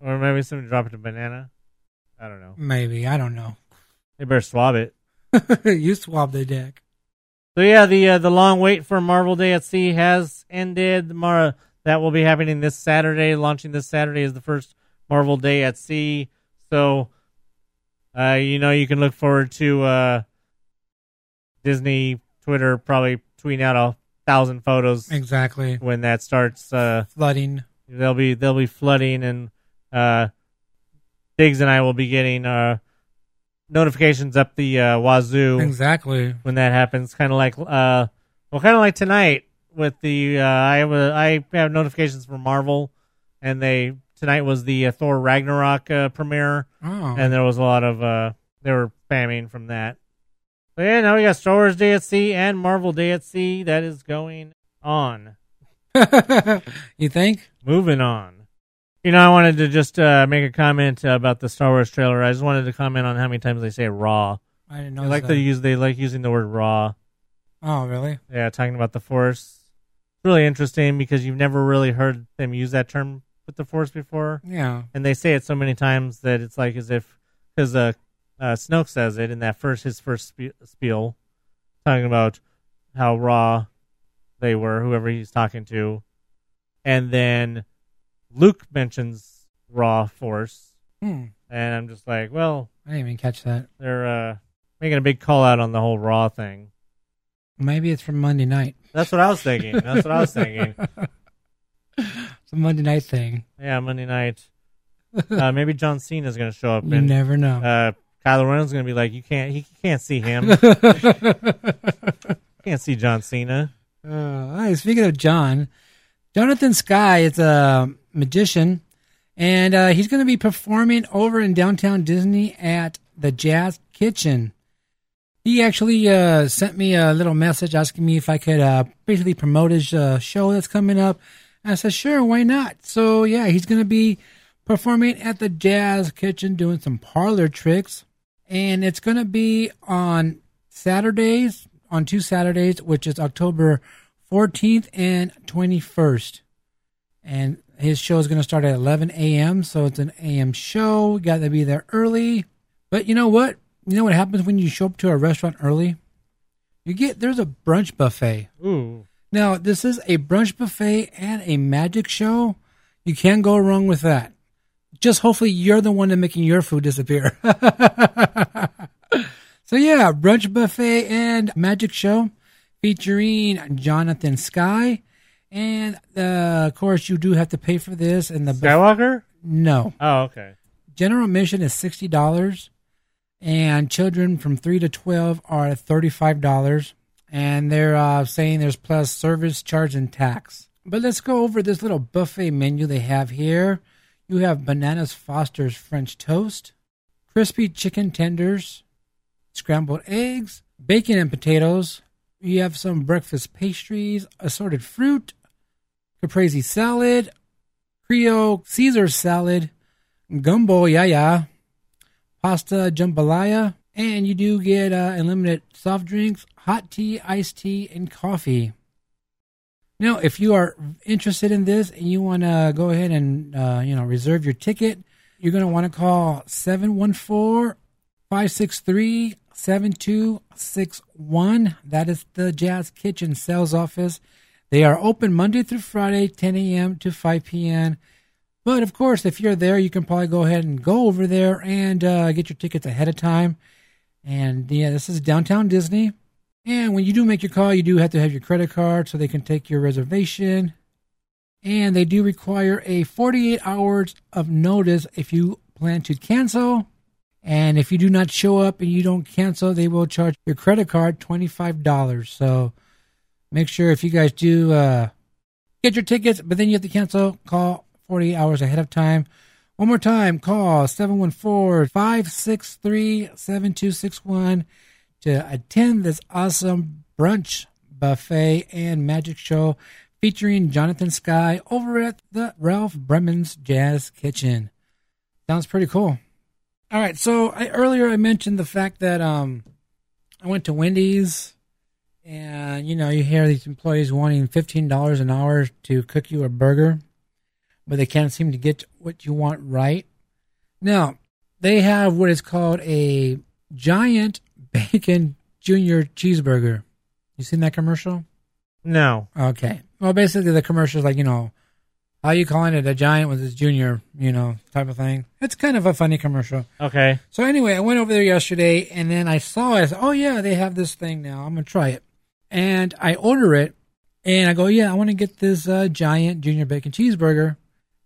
Or maybe somebody dropped a banana. I don't know. Maybe I don't know. They better swab it. <laughs> you swab the deck. So yeah, the uh, the long wait for Marvel Day at Sea has ended. Mara that will be happening this Saturday. Launching this Saturday is the first Marvel Day at Sea. So, uh, you know, you can look forward to uh, Disney Twitter probably tweeting out a thousand photos Exactly. when that starts. Uh, Flooding. they'll be they'll be flooding, and uh, Diggs and I will be getting uh, notifications up the uh, wazoo Exactly. when that happens. Kind of like, uh, well, kind of like tonight with the uh, I I have notifications from Marvel, and they tonight was the uh, Thor Ragnarok uh, premiere, Oh. and there was a lot of uh, they were spamming from that. So yeah, now we got Star Wars Day at Sea and Marvel Day at Sea that is going on. <laughs> you think? Moving on. You know, I wanted to just uh, make a comment about the Star Wars trailer. I just wanted to comment on how many times they say raw. I didn't know. They like that. to use they like using the word raw. Oh, really? Yeah, talking about the Force. It's really interesting because you've never really heard them use that term with the Force before, Yeah. and they say it so many times that it's like as if because uh, uh, Snoke says it in that first his first spe- spiel, talking about how raw they were, whoever he's talking to, and then Luke mentions raw Force, Hmm. and I'm just like, well, I didn't even catch that. they're uh, making a big call out on the whole raw thing. Maybe it's from Monday night. That's what I was thinking. That's what I was thinking. <laughs> It's a Monday night thing. Yeah, Monday night. <laughs> Uh, maybe John Cena's going to show up, You and never know. uh, Kylo Ren's going to be like, "You can't, he can't see him. <laughs> can't see John Cena." Uh, hey, speaking of John, Jonathan Sky is a magician, and uh, he's going to be performing over in downtown Disney at the Jazz Kitchen. He actually uh, sent me a little message asking me if I could uh, basically promote his uh, show that's coming up. I said, sure, why not? So, yeah, he's going to be performing at the Jazz Kitchen doing some parlor tricks. And it's going to be on Saturdays, on two Saturdays, which is October 14th and 21st. And his show is going to start at 11 a.m. So it's an a.m. show. Got to be there early. But you know what? You know what happens when you show up to a restaurant early? You get there's a brunch buffet. Ooh. Now, this is a brunch buffet and a magic show. You can't go wrong with that. Just hopefully you're the one that's making your food disappear. <laughs> so yeah, brunch buffet and magic show featuring Jonathan Sky. And uh, of course, you do have to pay for this. And the Skywalker? no, Oh, okay. general admission is sixty dollars, and children from three to twelve are thirty-five dollars. And they're uh, saying there's plus service charge and tax. But let's go over this little buffet menu they have here. You have bananas Foster's French toast, crispy chicken tenders, scrambled eggs, bacon and potatoes. You have some breakfast pastries, assorted fruit, caprese salad, Creole Caesar salad, gumbo yaya, pasta jambalaya, and you do get uh, unlimited soft drinks, hot tea, iced tea, and coffee. Now, if you are interested in this and you want to go ahead and uh, you know reserve your ticket, you're going to want to call 714-563-7261. That is the Jazz Kitchen sales office. They are open Monday through Friday, 10 a.m. to 5 p.m. But of course, if you're there, you can probably go ahead and go over there and uh, get your tickets ahead of time. And yeah, this is downtown Disney. And when you do make your call, you do have to have your credit card so they can take your reservation. And they do require a 48 hours of notice if you plan to cancel. And if you do not show up and you don't cancel, they will charge your credit card $25. So make sure if you guys do uh, get your tickets, but then you have to cancel, call 48 hours ahead of time. One more time, call 714 563 7261 to attend this awesome brunch, buffet, and magic show featuring Jonathan Sky over at the Ralph Brennan's Jazz Kitchen. Sounds pretty cool. All right, so I, earlier I mentioned the fact that um, I went to Wendy's, and you know you hear these employees wanting fifteen dollars an hour to cook you a burger, but they can't seem to get what you want right. Now they have what is called a giant <laughs> bacon junior cheeseburger. You seen that commercial? No. Okay. Well, basically the commercial is like you know, how you calling it a giant with its junior, you know, type of thing. It's kind of a funny commercial. Okay. So anyway, I went over there yesterday and then I saw it. I said, "Oh yeah, they have this thing now. I'm gonna try it." And I order it, and I go, "Yeah, I want to get this uh, giant junior bacon cheeseburger."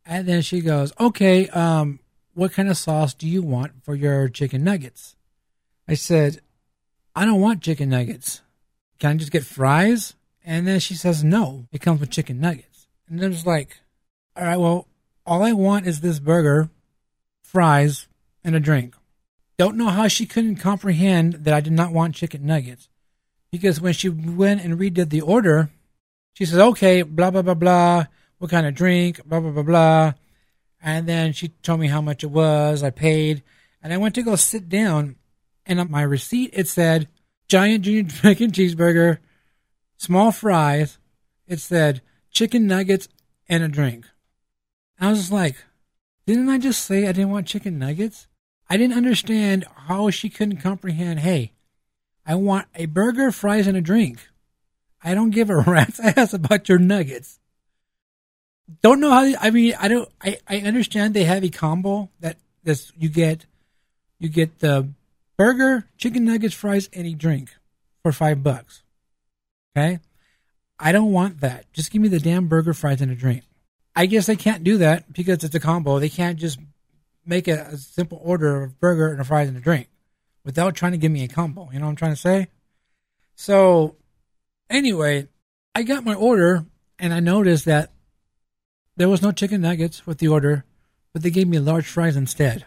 And then she goes, "Okay, um, what kind of sauce do you want for your chicken nuggets?" I said, "I don't want chicken nuggets. Can I just get fries?" And then she says, "No, it comes with chicken nuggets." And then it's like, "All right, well, all I want is this burger, fries, and a drink." Don't know how she couldn't comprehend that I did not want chicken nuggets. Because when she went and redid the order, she says, okay, blah, blah, blah, blah. What kind of drink? Blah, blah, blah, blah. And then she told me how much it was. I paid. And I went to go sit down. And on my receipt, it said, giant junior <laughs> bacon cheeseburger, small fries. It said, chicken nuggets and a drink. I was just like, didn't I just say I didn't want chicken nuggets? I didn't understand how she couldn't comprehend, hey, I want a burger, fries, and a drink. I don't give a <laughs> rat's ass about your nuggets. Don't know how. I mean, I don't. I, I understand they have a combo that this you get. You get the burger, chicken nuggets, fries, and a drink for five bucks. Okay, I don't want that. Just give me the damn burger, fries, and a drink. I guess they can't do that because it's a combo. They can't just make a, a simple order of burger and a fries and a drink without trying to give me a combo. You know what I'm trying to say? So, anyway, I got my order and I noticed that there was no chicken nuggets with the order, but they gave me large fries instead.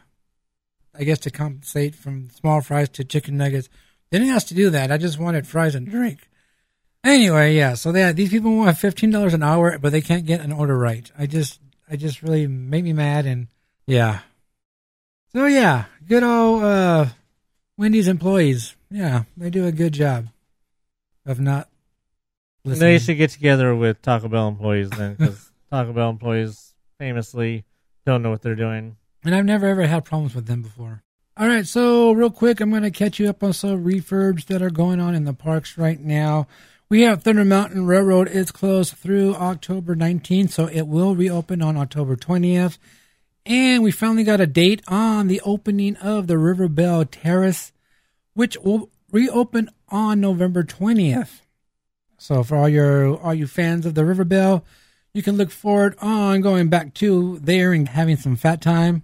I guess to compensate from small fries to chicken nuggets. They didn't ask to do that. I just wanted fries and drink. Anyway, yeah. So they, these people want fifteen dollars an hour, but they can't get an order right. I just, I just really made me mad, and yeah. So yeah, good old uh, Wendy's employees. Yeah, they do a good job of not. Listening. They should get together with Taco Bell employees then, because Taco Bell employees famously don't know what they're doing. And I've never ever had problems with them before. All right, so real quick, I'm going to catch you up on some refurbs that are going on in the parks right now. We have Thunder Mountain Railroad is closed through October 19th, so it will reopen on October 20th. And we finally got a date on the opening of the River Belle Terrace, which will reopen on November 20th. So for all your all you fans of the River Belle, you can look forward on going back to there and having some fat time.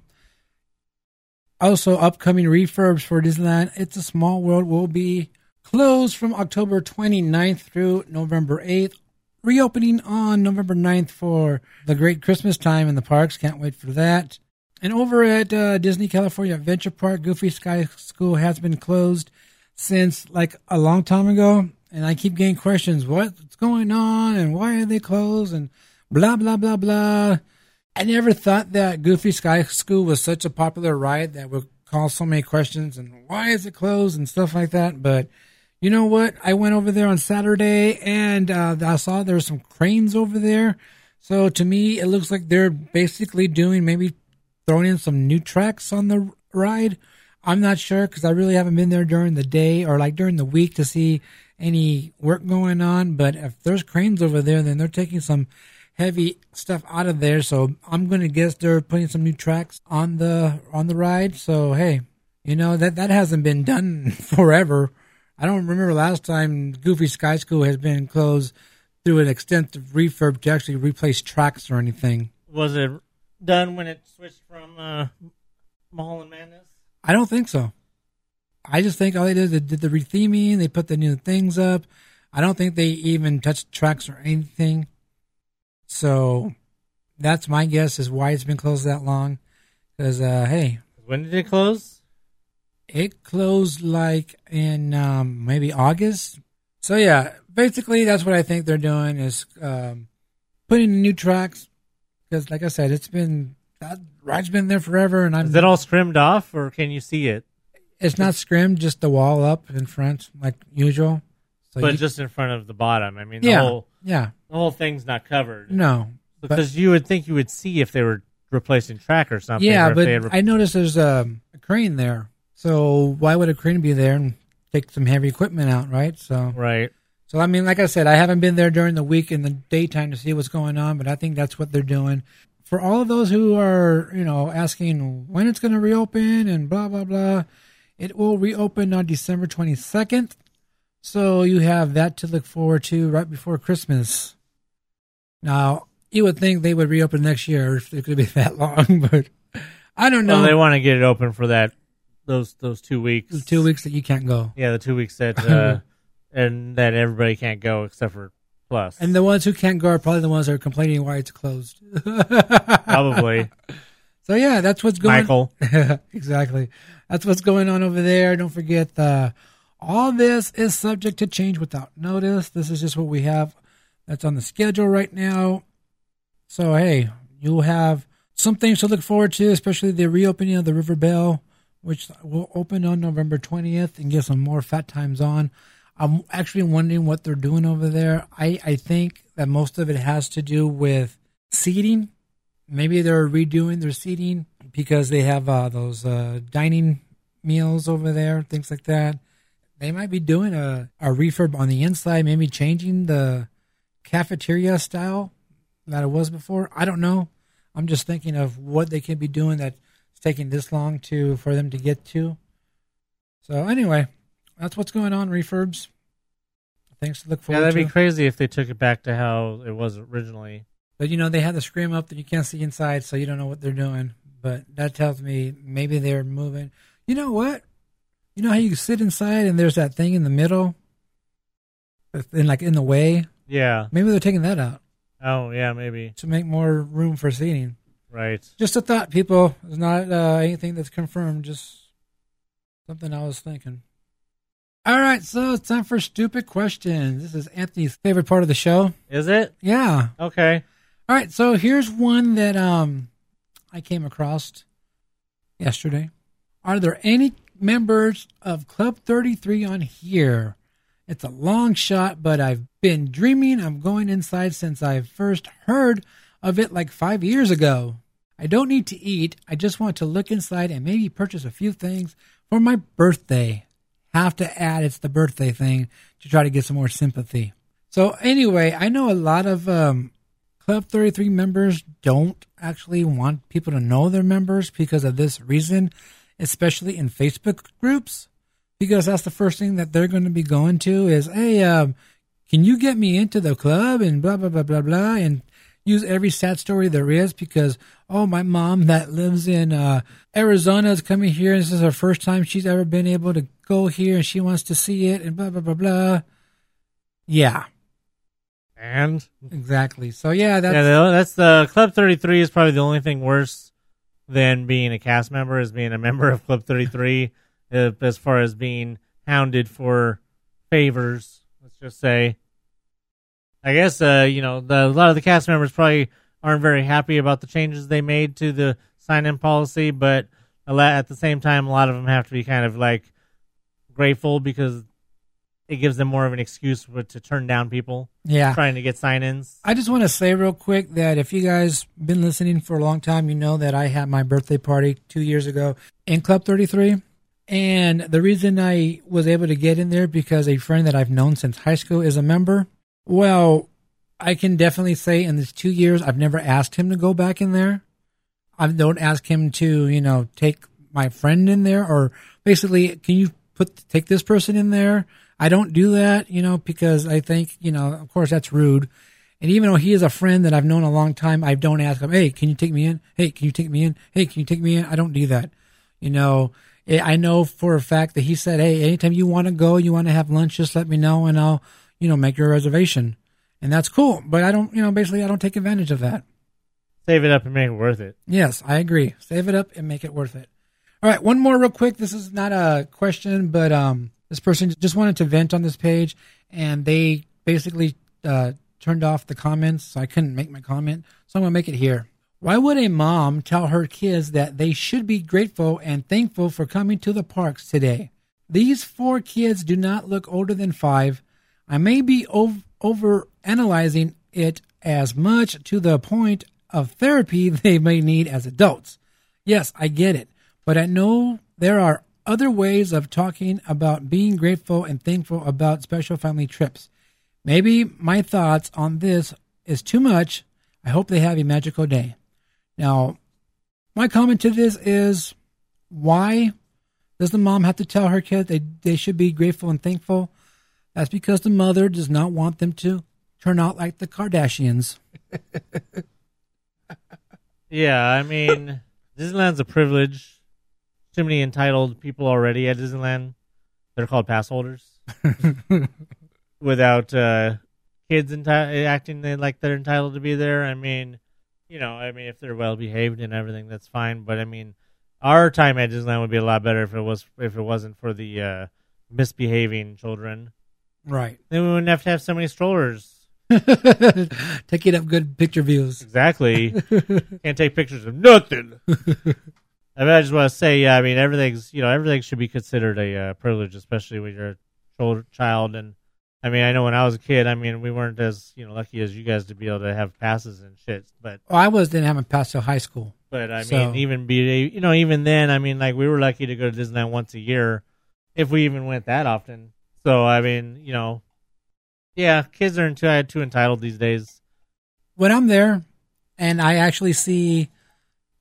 Also, upcoming refurbs for Disneyland It's a Small World will be closed from October 29th through November 8th, reopening on November 9th for the great Christmas time in the parks. Can't wait for that. And over at uh, Disney California Adventure Park, Goofy Sky School has been closed since like a long time ago. And I keep getting questions what's going on and why are they closed and blah, blah, blah, blah. I never thought that Goofy Sky School was such a popular ride that would cause so many questions and why is it closed and stuff like that. But you know what? I went over there on Saturday and uh, I saw there were some cranes over there. So to me, it looks like they're basically doing maybe throwing in some new tracks on the ride. I'm not sure because I really haven't been there during the day or like during the week to see any work going on. But if there's cranes over there, then they're taking some heavy stuff out of there. So I'm to guess they're putting some new tracks on the on the ride. So hey, you know that that hasn't been done <laughs> forever. I don't remember last time Goofy Sky School has been closed through an extensive refurb to actually replace tracks or anything. Was it done when it switched from uh, Mulholland Madness? I don't think so. I just think all they did is they did the retheming, they put the new things up. I don't think they even touched tracks or anything. So that's my guess is why it's been closed that long. Because uh, hey, when did it close? It closed like in um, maybe August. So yeah, basically that's what I think they're doing is um, putting new tracks. Because like I said, it's been that ride's been there forever, and I'm. Is it all scrimmed off, or can you see it? It's not scrimmed, just the wall up in front, like usual. So but you, just in front of the bottom. I mean, the yeah, whole yeah, the whole thing's not covered. No, because you would think you would see if they were replacing track or something. Yeah, but rep- I noticed there's a, a, crane there. So why would a crane be there and take some heavy equipment out, right? So right. So I mean, like I said, I haven't been there during the week in the daytime to see what's going on, but I think that's what they're doing. For all of those who are, you know, asking when it's going to reopen and blah blah blah, it will reopen on December twenty second. So you have that to look forward to right before Christmas. Now, you would think they would reopen next year if it could be <laughs> that long, <laughs> but I don't know. Well, they want to get it open for that those those two weeks. The two weeks that you can't go. Yeah, the two weeks that <laughs> uh, and that everybody can't go except for Plus. And the ones who can't go are probably the ones that are complaining why it's closed. probably. So yeah, that's what's going. Michael. exactly. That's what's going on over there. Don't forget the all this is subject to change without notice. This is just what we have that's on the schedule right now. So, hey, you'll have some things to look forward to, especially the reopening of the River Belle, which will open on November 20th and get some more fat times on. I'm actually wondering what they're doing over there. I, I think that most of it has to do with seating. Maybe they're redoing their seating because they have uh, those uh, dining meals over there, things like that. They might be doing a, a refurb on the inside, maybe changing the cafeteria style that it was before. I don't know. I'm just thinking of what they can be doing that's taking this long to for them to get to. So anyway, that's what's going on. Refurbs. Things to look forward. Yeah, that'd to. be crazy if they took it back to how it was originally. But you know, they had the screen up that you can't see inside, so you don't know what they're doing. But that tells me maybe they're moving. You know what? You know how you sit inside and there's that thing in the middle, in like in the way. Yeah. Maybe they're taking that out. Oh yeah, maybe. to make more room for seating. Right. Just a thought, people. It's not uh, anything that's confirmed. Just something I was thinking. All right, so it's time for stupid questions. This is Anthony's favorite part of the show. Is it? Yeah. Okay. All right, so here's one that um I came across yesterday. Are there any members of Club 33 on here? It's a long shot, but I've been dreaming of going inside since I first heard of it like five years ago. I don't need to eat. I just want to look inside and maybe purchase a few things for my birthday. Have to add it's the birthday thing to try to get some more sympathy. So anyway, I know a lot of um, Club 33 members don't actually want people to know they're members because of this reason, especially in Facebook groups, because that's the first thing that they're going to be going to is, hey, um, can you get me into the club and blah, blah, blah, blah, blah, and use every sad story there is because, oh, my mom that lives in uh, Arizona is coming here and this is her first time she's ever been able to go here and she wants to see it and blah, blah, blah, blah. Yeah, And exactly. So, yeah, that's. yeah, that's the Club Thirty Three is probably the only thing worse than being a cast member is being a member of Club Thirty Three, uh, <laughs> as far as being hounded for favors. Let's just say. I guess uh, you know the, a lot of the cast members probably aren't very happy about the changes they made to the sign-in policy, but at the same time, a lot of them have to be kind of like grateful because it gives them more of an excuse to turn down people Yeah. trying to get sign-ins. I just want to say real quick that if you guys been listening for a long time, you know that I had my birthday party two years ago in Club 33. And the reason I was able to get in there because a friend that I've known since high school is a member. Well, I can definitely say in these two years, I've never asked him to go back in there. I don't ask him to, you know, take my friend in there or basically, can you put take this person in there? I don't do that, you know, because I think, you know, of course that's rude. And even though he is a friend that I've known a long time, I don't ask him, "Hey, can you take me in? Hey, can you take me in? Hey, can you take me in?" I don't do that. You know, Eh, I know for a fact that he said, "Hey, anytime you want to go, you want to have lunch, just let me know, and I'll, you know, make your reservation." And that's cool. But I don't, you know, basically, I don't take advantage of that. Save it up and make it worth it. Yes, I agree. Save it up and make it worth it. All right, one more real quick. This is not a question, but um, this person just wanted to vent on this page, and they basically uh, turned off the comments, so I couldn't make my comment. So I'm gonna make it here. Why would a mom tell her kids that they should be grateful and thankful for coming to the parks today? These four kids do not look older than five. I may be ov- over analyzing it as much to the point of therapy <laughs> they may need as adults. Yes, I get it, but I know there are other ways of talking about being grateful and thankful about special family trips. Maybe my thoughts on this is too much. I hope they have a magical day. Now, my comment to this is why does the mom have to tell her kid they, they should be grateful and thankful? That's because the mother does not want them to turn out like the Kardashians. <laughs> Yeah, I mean, Disneyland's a privilege. Too many entitled people already at Disneyland. They're called pass holders. <laughs> Without uh, kids enti- acting like they're entitled to be there. I mean, you know, I mean, if they're well behaved and everything, that's fine. But I mean, our time at Disneyland would be a lot better if it was if it wasn't for the uh, misbehaving children. Right. Then we wouldn't have to have so many strollers. <laughs> Taking up good picture views. Exactly. <laughs> Can't take pictures of nothing. I, mean, I just want to say, yeah, I mean, everything's, you know, everything should be considered a uh, privilege, especially when you're a child. And I mean, I know when I was a kid, I mean, we weren't as, you know, lucky as you guys to be able to have passes and shit. But, Well, I was didn't have a pass to high school. but I So- mean, even be, you know, even then, I mean, like we were lucky to go to Disneyland once a year, if we even went that often. So I mean, you know, yeah, kids are too too entitled these days. when I'm there and I actually see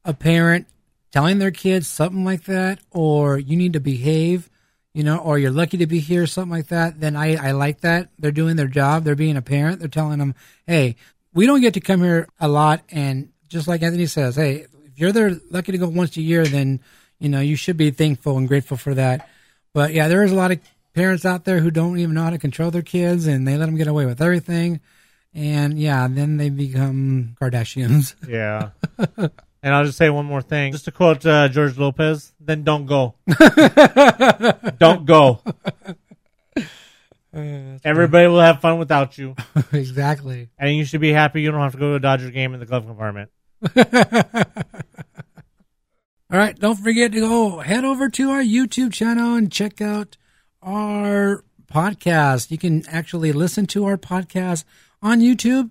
a parent telling their kids something like that, or you need to behave, you know, or you're lucky to be here, something like that, then I, I like that. They're doing their job. They're being a parent. They're telling them, hey, we don't get to come here a lot. And just like Anthony says, hey, if you're there lucky to go once a year, then, you know, you should be thankful and grateful for that. But yeah, there is a lot of parents out there who don't even know how to control their kids and they let them get away with everything. and yeah, then they become Kardashians. Yeah. <laughs> and I'll just say one more thing. Just to quote uh, George Lopez, then don't go. <laughs> don't go. <laughs> Everybody will have fun without you. <laughs> exactly. And you should be happy you don't have to go to a Dodger game in the glove compartment. All right, don't forget to go head over to our YouTube channel and check out our podcast. You can actually listen to our podcast on YouTube.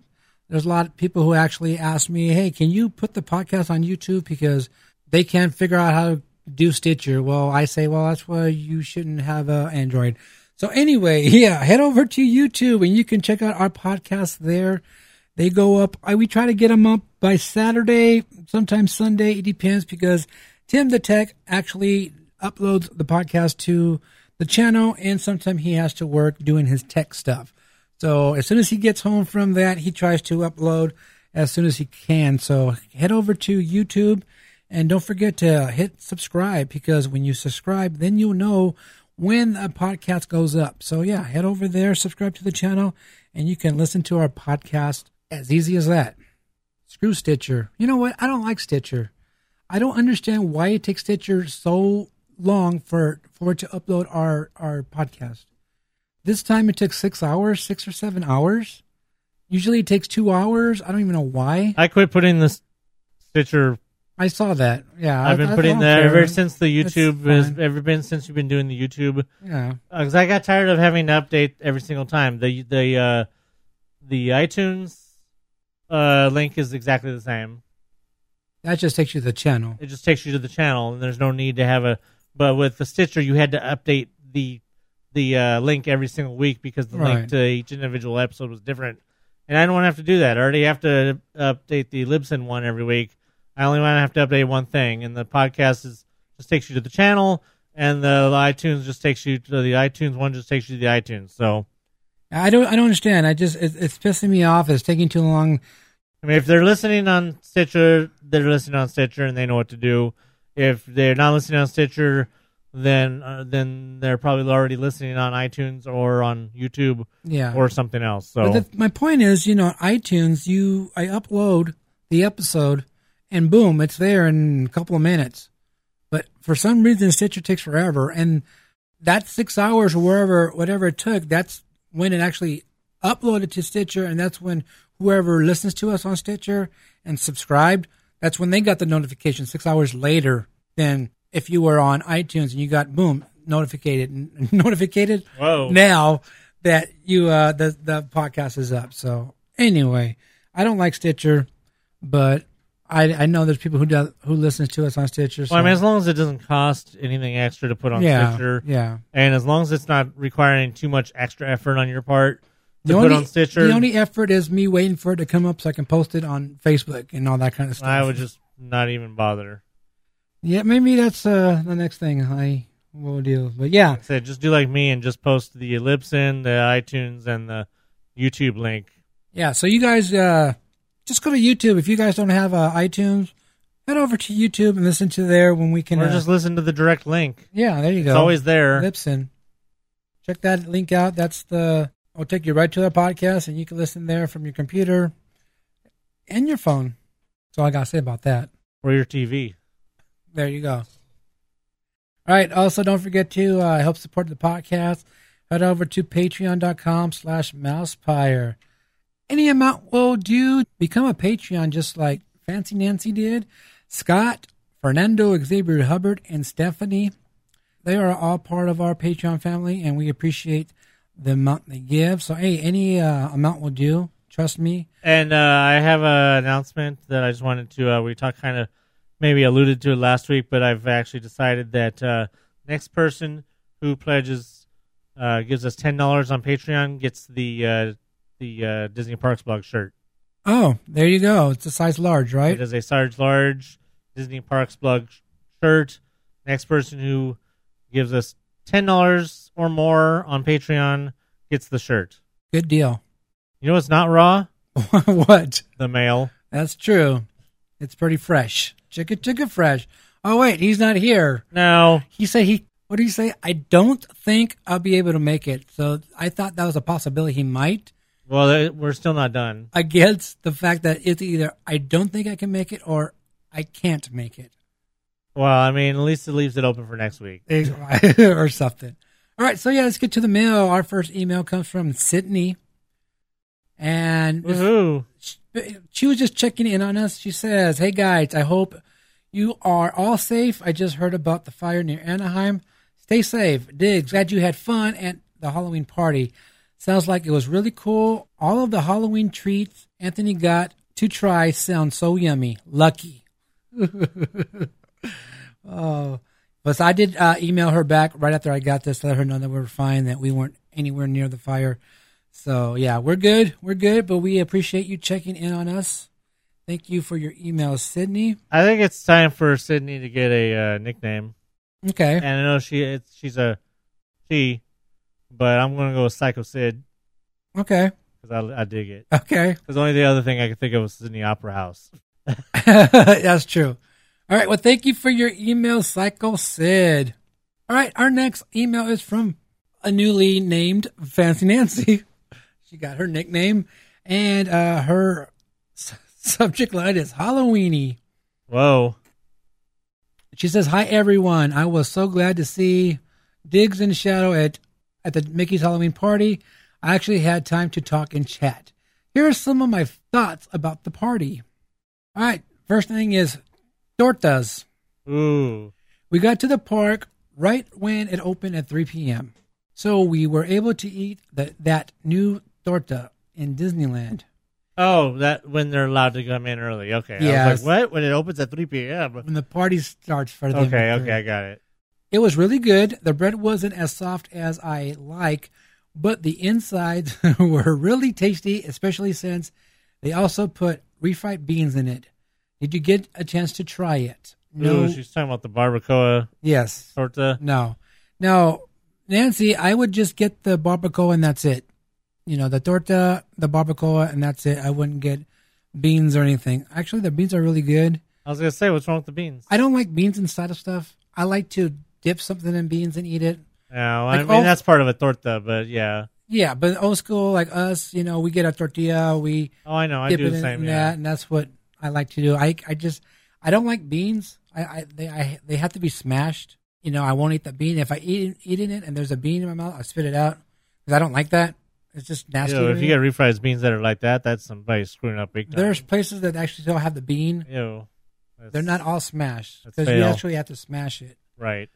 There's a lot of people who actually ask me, "Hey, can you put the podcast on YouTube because they can't figure out how to do Stitcher?" Well, I say, "Well, that's why you shouldn't have an Android." So anyway, <laughs> yeah, head over to YouTube and you can check out our podcast there. They go up. We try to get them up by Saturday, sometimes Sunday. It depends because Tim the Tech actually uploads the podcast to the channel, and sometimes he has to work doing his tech stuff. So as soon as he gets home from that, he tries to upload as soon as he can. So head over to YouTube and don't forget to hit subscribe because when you subscribe, then you'll know when a podcast goes up. So yeah, head over there, subscribe to the channel, and you can listen to our podcast as easy as that. Screw Stitcher. You know what? I don't like Stitcher. I don't understand why it takes Stitcher so long for for it to upload our our podcast. This time it took six hours, six or seven hours. Usually it takes two hours. I don't even know why. I quit putting the Stitcher. I saw that. Yeah, I've been I, putting I that don't ever since the YouTube has ever been since you've been doing the YouTube. Yeah. because I got tired of having to update every single time. The the uh, the iTunes uh, link is exactly the same. That just takes you to the channel. It just takes you to the channel, and there's no need to have a. But with the Stitcher, you had to update the the uh, link every single week because the Right. link to each individual episode was different. And I don't want to have to do that. I already have to update the Libsyn one every week. I only want to have to update one thing, and the podcast is just takes you to the channel, and the iTunes just takes you to the iTunes one just takes you to the iTunes. So I don't. I don't understand. I just it, it's pissing me off. It's taking too long. I mean, if they're listening on Stitcher, they're listening on Stitcher, and they know what to do. If they're not listening on Stitcher, then uh, then they're probably already listening on iTunes or on YouTube, Yeah. or something else. So But the, my point is, you know, iTunes, you I upload the episode, and boom, it's there in a couple of minutes. But for some reason, Stitcher takes forever, and that six hours or wherever, whatever it took, that's when it actually uploaded to Stitcher, and that's when whoever listens to us on Stitcher and subscribed, that's when they got the notification six hours later than if you were on iTunes and you got boom notificated <laughs> notificated Whoa. now that you uh the the podcast is up. So anyway, I don't like Stitcher, but I I know there's people who do who listens to us on Stitcher. So well, I mean, as long as it doesn't cost anything extra to put on Yeah, Stitcher, yeah. and as long as it's not requiring too much extra effort on your part to the put only, on Stitcher, the only effort is me waiting for it to come up so I can post it on Facebook and all that kind of stuff. I would just not even bother. Yeah, maybe that's uh the next thing I will do. But yeah, Like I said, just do like me and just post the Libsyn, the iTunes, and the YouTube link. Yeah, so you guys uh, just go to YouTube. If you guys don't have uh, iTunes, head over to YouTube and listen to there when we can. or uh, just listen to the direct link. yeah, there you go. It's always there. Libsyn. Check that link out. That's the. I'll take you right to the podcast, and you can listen there from your computer and your phone. That's all I gotta say about that. or your TV. There you go. All right. Also, don't forget to uh, help support the podcast. Head over to patreon.com slash mousepire. Any amount will do. Become a Patreon just like Fancy Nancy did. Scott, Fernando, Xavier Hubbard, and Stephanie. They are all part of our Patreon family, and we appreciate the amount they give. So, hey, any uh, amount will do. Trust me. And uh, I have an announcement that I just wanted to. Uh, we talked kind of maybe alluded to it last week, but I've actually decided that uh, next person who pledges uh, gives us ten dollars on Patreon gets the uh, the uh, Disney Parks blog shirt. Oh, there you go. It's a size large, right? It is a size Large Disney Parks blog shirt. Next person who gives us ten dollars or more on Patreon gets the shirt. Good deal. You know what's not raw? <laughs> what? The mail. That's true. It's pretty fresh. Chicka chicka fresh. Oh wait, he's not here. No. He said he what did he say? I don't think I'll be able to make it. So I thought that was a possibility he might. Well, we're still not done. against the fact that it's either I don't think I can make it or I can't make it Well, I mean, at least it leaves it open for next week. <laughs> or something. All right, so yeah, let's get to the mail. Our first email comes from Sydney, and Woohoo! She was just checking in on us. She says, "Hey guys, I hope you are all safe. I just heard about the fire near Anaheim. Stay safe. Diggs, glad you had fun at the Halloween party. Sounds like it was really cool. All of the Halloween treats Anthony got to try sound so yummy. Lucky." <laughs> oh, but I did uh, email her back right after I got this, let her know that we were fine, that we weren't anywhere near the fire. So yeah, we're good. We're good, but we appreciate you checking in on us. Thank you for your email, Sydney. I think it's time for Sydney to get a uh, nickname. Okay. And I know she it's, she's a she, but I'm gonna go with Psycho Sid Okay. because I, I dig it. Okay. Because only the other thing I could think of was Sydney Opera House. <laughs> <laughs> That's true. All right. Well, thank you for your email, Psycho Sid. All right. Our next email is from a newly named Fancy Nancy. <laughs> She got her nickname, and uh, her s- <laughs> subject line is Halloweeny. Whoa. She says, "Hi everyone. I was so glad to see Diggs and Shadow at at the Mickey's Halloween party. I actually had time to talk and chat. Here are some of my thoughts about the party. All right, first thing is tortas. Ooh. We got to the park right when it opened at 3 p.m. So we were able to eat the, that new torta in Disneyland. Oh, that when they're allowed to come in early. Okay. I Yes. was like, what? When it opens at 3 p.m. When the party starts for them. Okay, okay, I got it. It was really good. The bread wasn't as soft as I like, but the insides <laughs> were really tasty, especially since they also put refried beans in it. Did you get a chance to try it? No. she's talking about the barbacoa Yes. torta. No. Now, Nancy, I would just get the barbacoa and that's it. You know, the torta, the barbacoa, and that's it. I wouldn't get beans or anything. Actually, the beans are really good. I was gonna say, what's wrong with the beans? I don't like beans inside of stuff. I like to dip something in beans and eat it. Yeah, well, I Like mean all- that's part of a torta, but yeah. Yeah, but old school like us, you know, we get a tortilla, we Oh, I know. I do the same. that, Yeah. and that's what I like to do. I I just I don't like beans. I, I they I they have to be smashed. You know, I won't eat the bean. If I eat eating it and there's a bean in my mouth, I spit it out because I don't like that. It's just nasty. Ew, if you get refried beans that are like that, that's somebody screwing up big time. there's places that actually don't have the bean. Ew. They're not all smashed because you actually have to smash it. Right.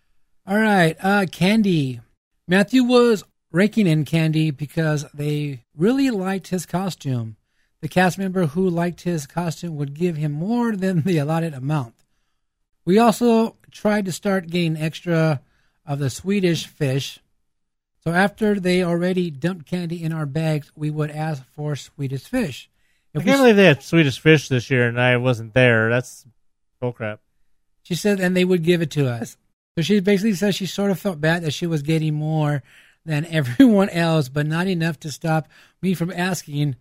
All right, uh, candy. Matthew was raking in candy because they really liked his costume. The cast member who liked his costume would give him more than the allotted amount. We also tried to start getting extra of the Swedish fish. So after they already dumped candy in our bags, we would ask for Swedish fish. I If can't we- believe they had Swedish fish this year and I wasn't there. That's bullcrap. She said, and they would give it to us. So she basically says she sort of felt bad that she was getting more than <laughs> everyone else, but not enough to stop me from asking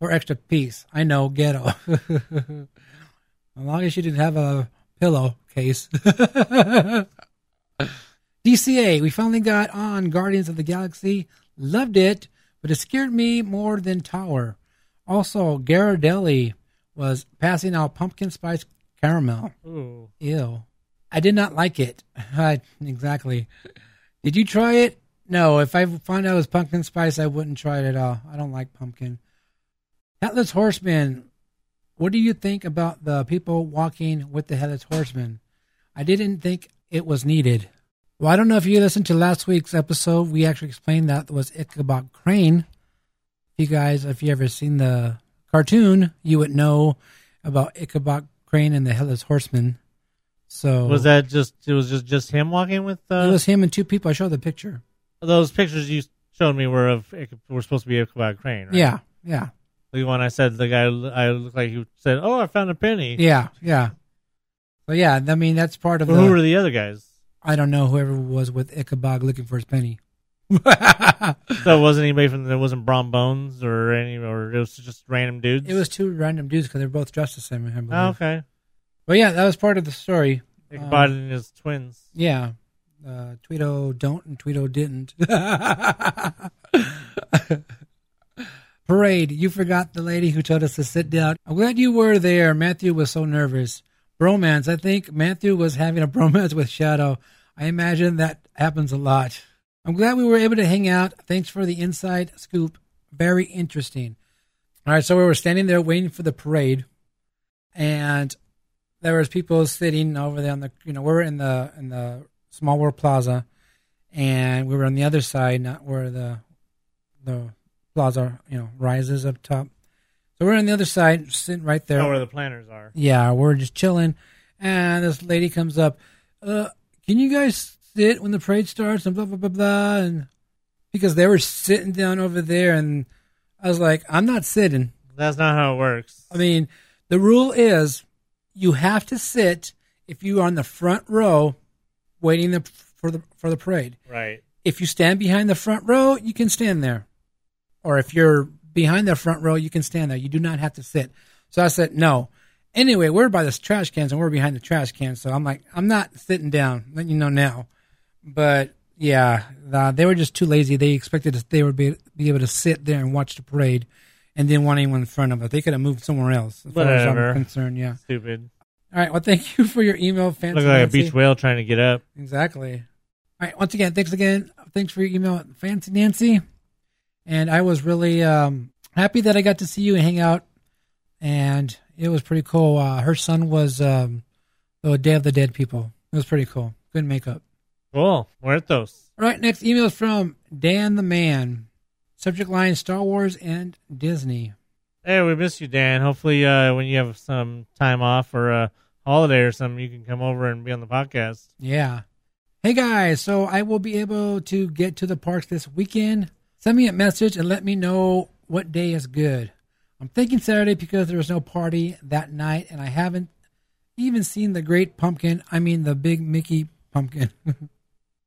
for extra piece. I know, ghetto. <laughs> as long as she didn't have a pillowcase. <laughs> DCA, we finally got on Guardians of the Galaxy. Loved it, but it scared me more than Tower. Also, Ghirardelli was passing out pumpkin spice caramel. Ooh. Ew. I did not like it. <laughs> I, exactly. Did you try it? No. If I found out it was pumpkin spice, I wouldn't try it at all. I don't like pumpkin. Headless Horseman. What do you think about the people walking with the Headless Horseman? I didn't think it was needed. Well, I don't know if you listened to last week's episode. We actually explained that was Ichabod Crane. If you guys, if you ever seen the cartoon, you would know about Ichabod Crane and the Headless Horseman. So Was that just? It was just just him walking with. Uh, it was him and two people. I showed the picture. those pictures you showed me were of were supposed to be Ichabod Crane. Right? Yeah, yeah, The one I said the guy I looked like he said, "Oh, I found a penny." yeah, yeah. So yeah, I mean that's part of But the. who were the other guys? I don't know whoever was with Ichabod looking for his penny. <laughs> So it wasn't <laughs> anybody from it wasn't Brom Bones or any or it was just random dudes. It was two random dudes because they're both dressed the same. I believe. oh, okay. But yeah, that was part of the story. Ichabod Um, and his twins. Yeah. Uh, Tweedo don't and Tweedo didn't. <laughs> Parade, you forgot the lady who told us to sit down. I'm glad you were there. Matthew was so nervous. Bromance, I think Matthew was having a bromance with Shadow. I imagine that happens a lot. I'm glad we were able to hang out. Thanks for the inside scoop. Very interesting. All right, so we were standing there waiting for the parade, and there was people sitting over there on the you know we were in the in the Small World Plaza, and we were on the other side, not where the the plaza you know rises up top. So we're on the other side, sitting right there. Oh, where the planners are. Yeah, we're just chilling, and this lady comes up. Uh, can you guys sit when the parade starts? And blah blah blah blah. And because they were sitting down over there, and I was like, I'm not sitting. That's not how it works. I mean, the rule is you have to sit if you are on the front row, waiting the, for the for the parade. Right. If you stand behind the front row, you can stand there, or if you're behind the front row, you can stand there. You do not have to sit. So I said no. Anyway, we're by the trash cans and we're behind the trash cans. So I'm like, I'm not sitting down. Letting you know now. But yeah, uh, they were just too lazy. They expected us, they would be be able to sit there and watch the parade, and didn't want anyone in front of us. They could have moved somewhere else. As far as Whatever. I'm concerned, yeah. Stupid. All right. Well, thank you for your email, Fancy Look like a beach whale trying to get up. Exactly. All right. Once again, thanks again. Thanks for your email, Fancy Nancy. And I was really um, happy that I got to see you and hang out. And it was pretty cool. Uh, her son was um, the Day of the Dead people. It was pretty cool. Good makeup. Cool. Muertos. All right. Next email is from Dan the Man. Subject line Star Wars and Disney. Hey, we miss you, Dan. Hopefully, uh, when you have some time off or a holiday or something, you can come over and be on the podcast. Yeah. Hey guys, so I will be able to get to the parks this weekend. Send me a message and let me know what day is good. I'm thinking Saturday because there was no party that night and I haven't even seen the great pumpkin. I mean, the big Mickey pumpkin. <laughs>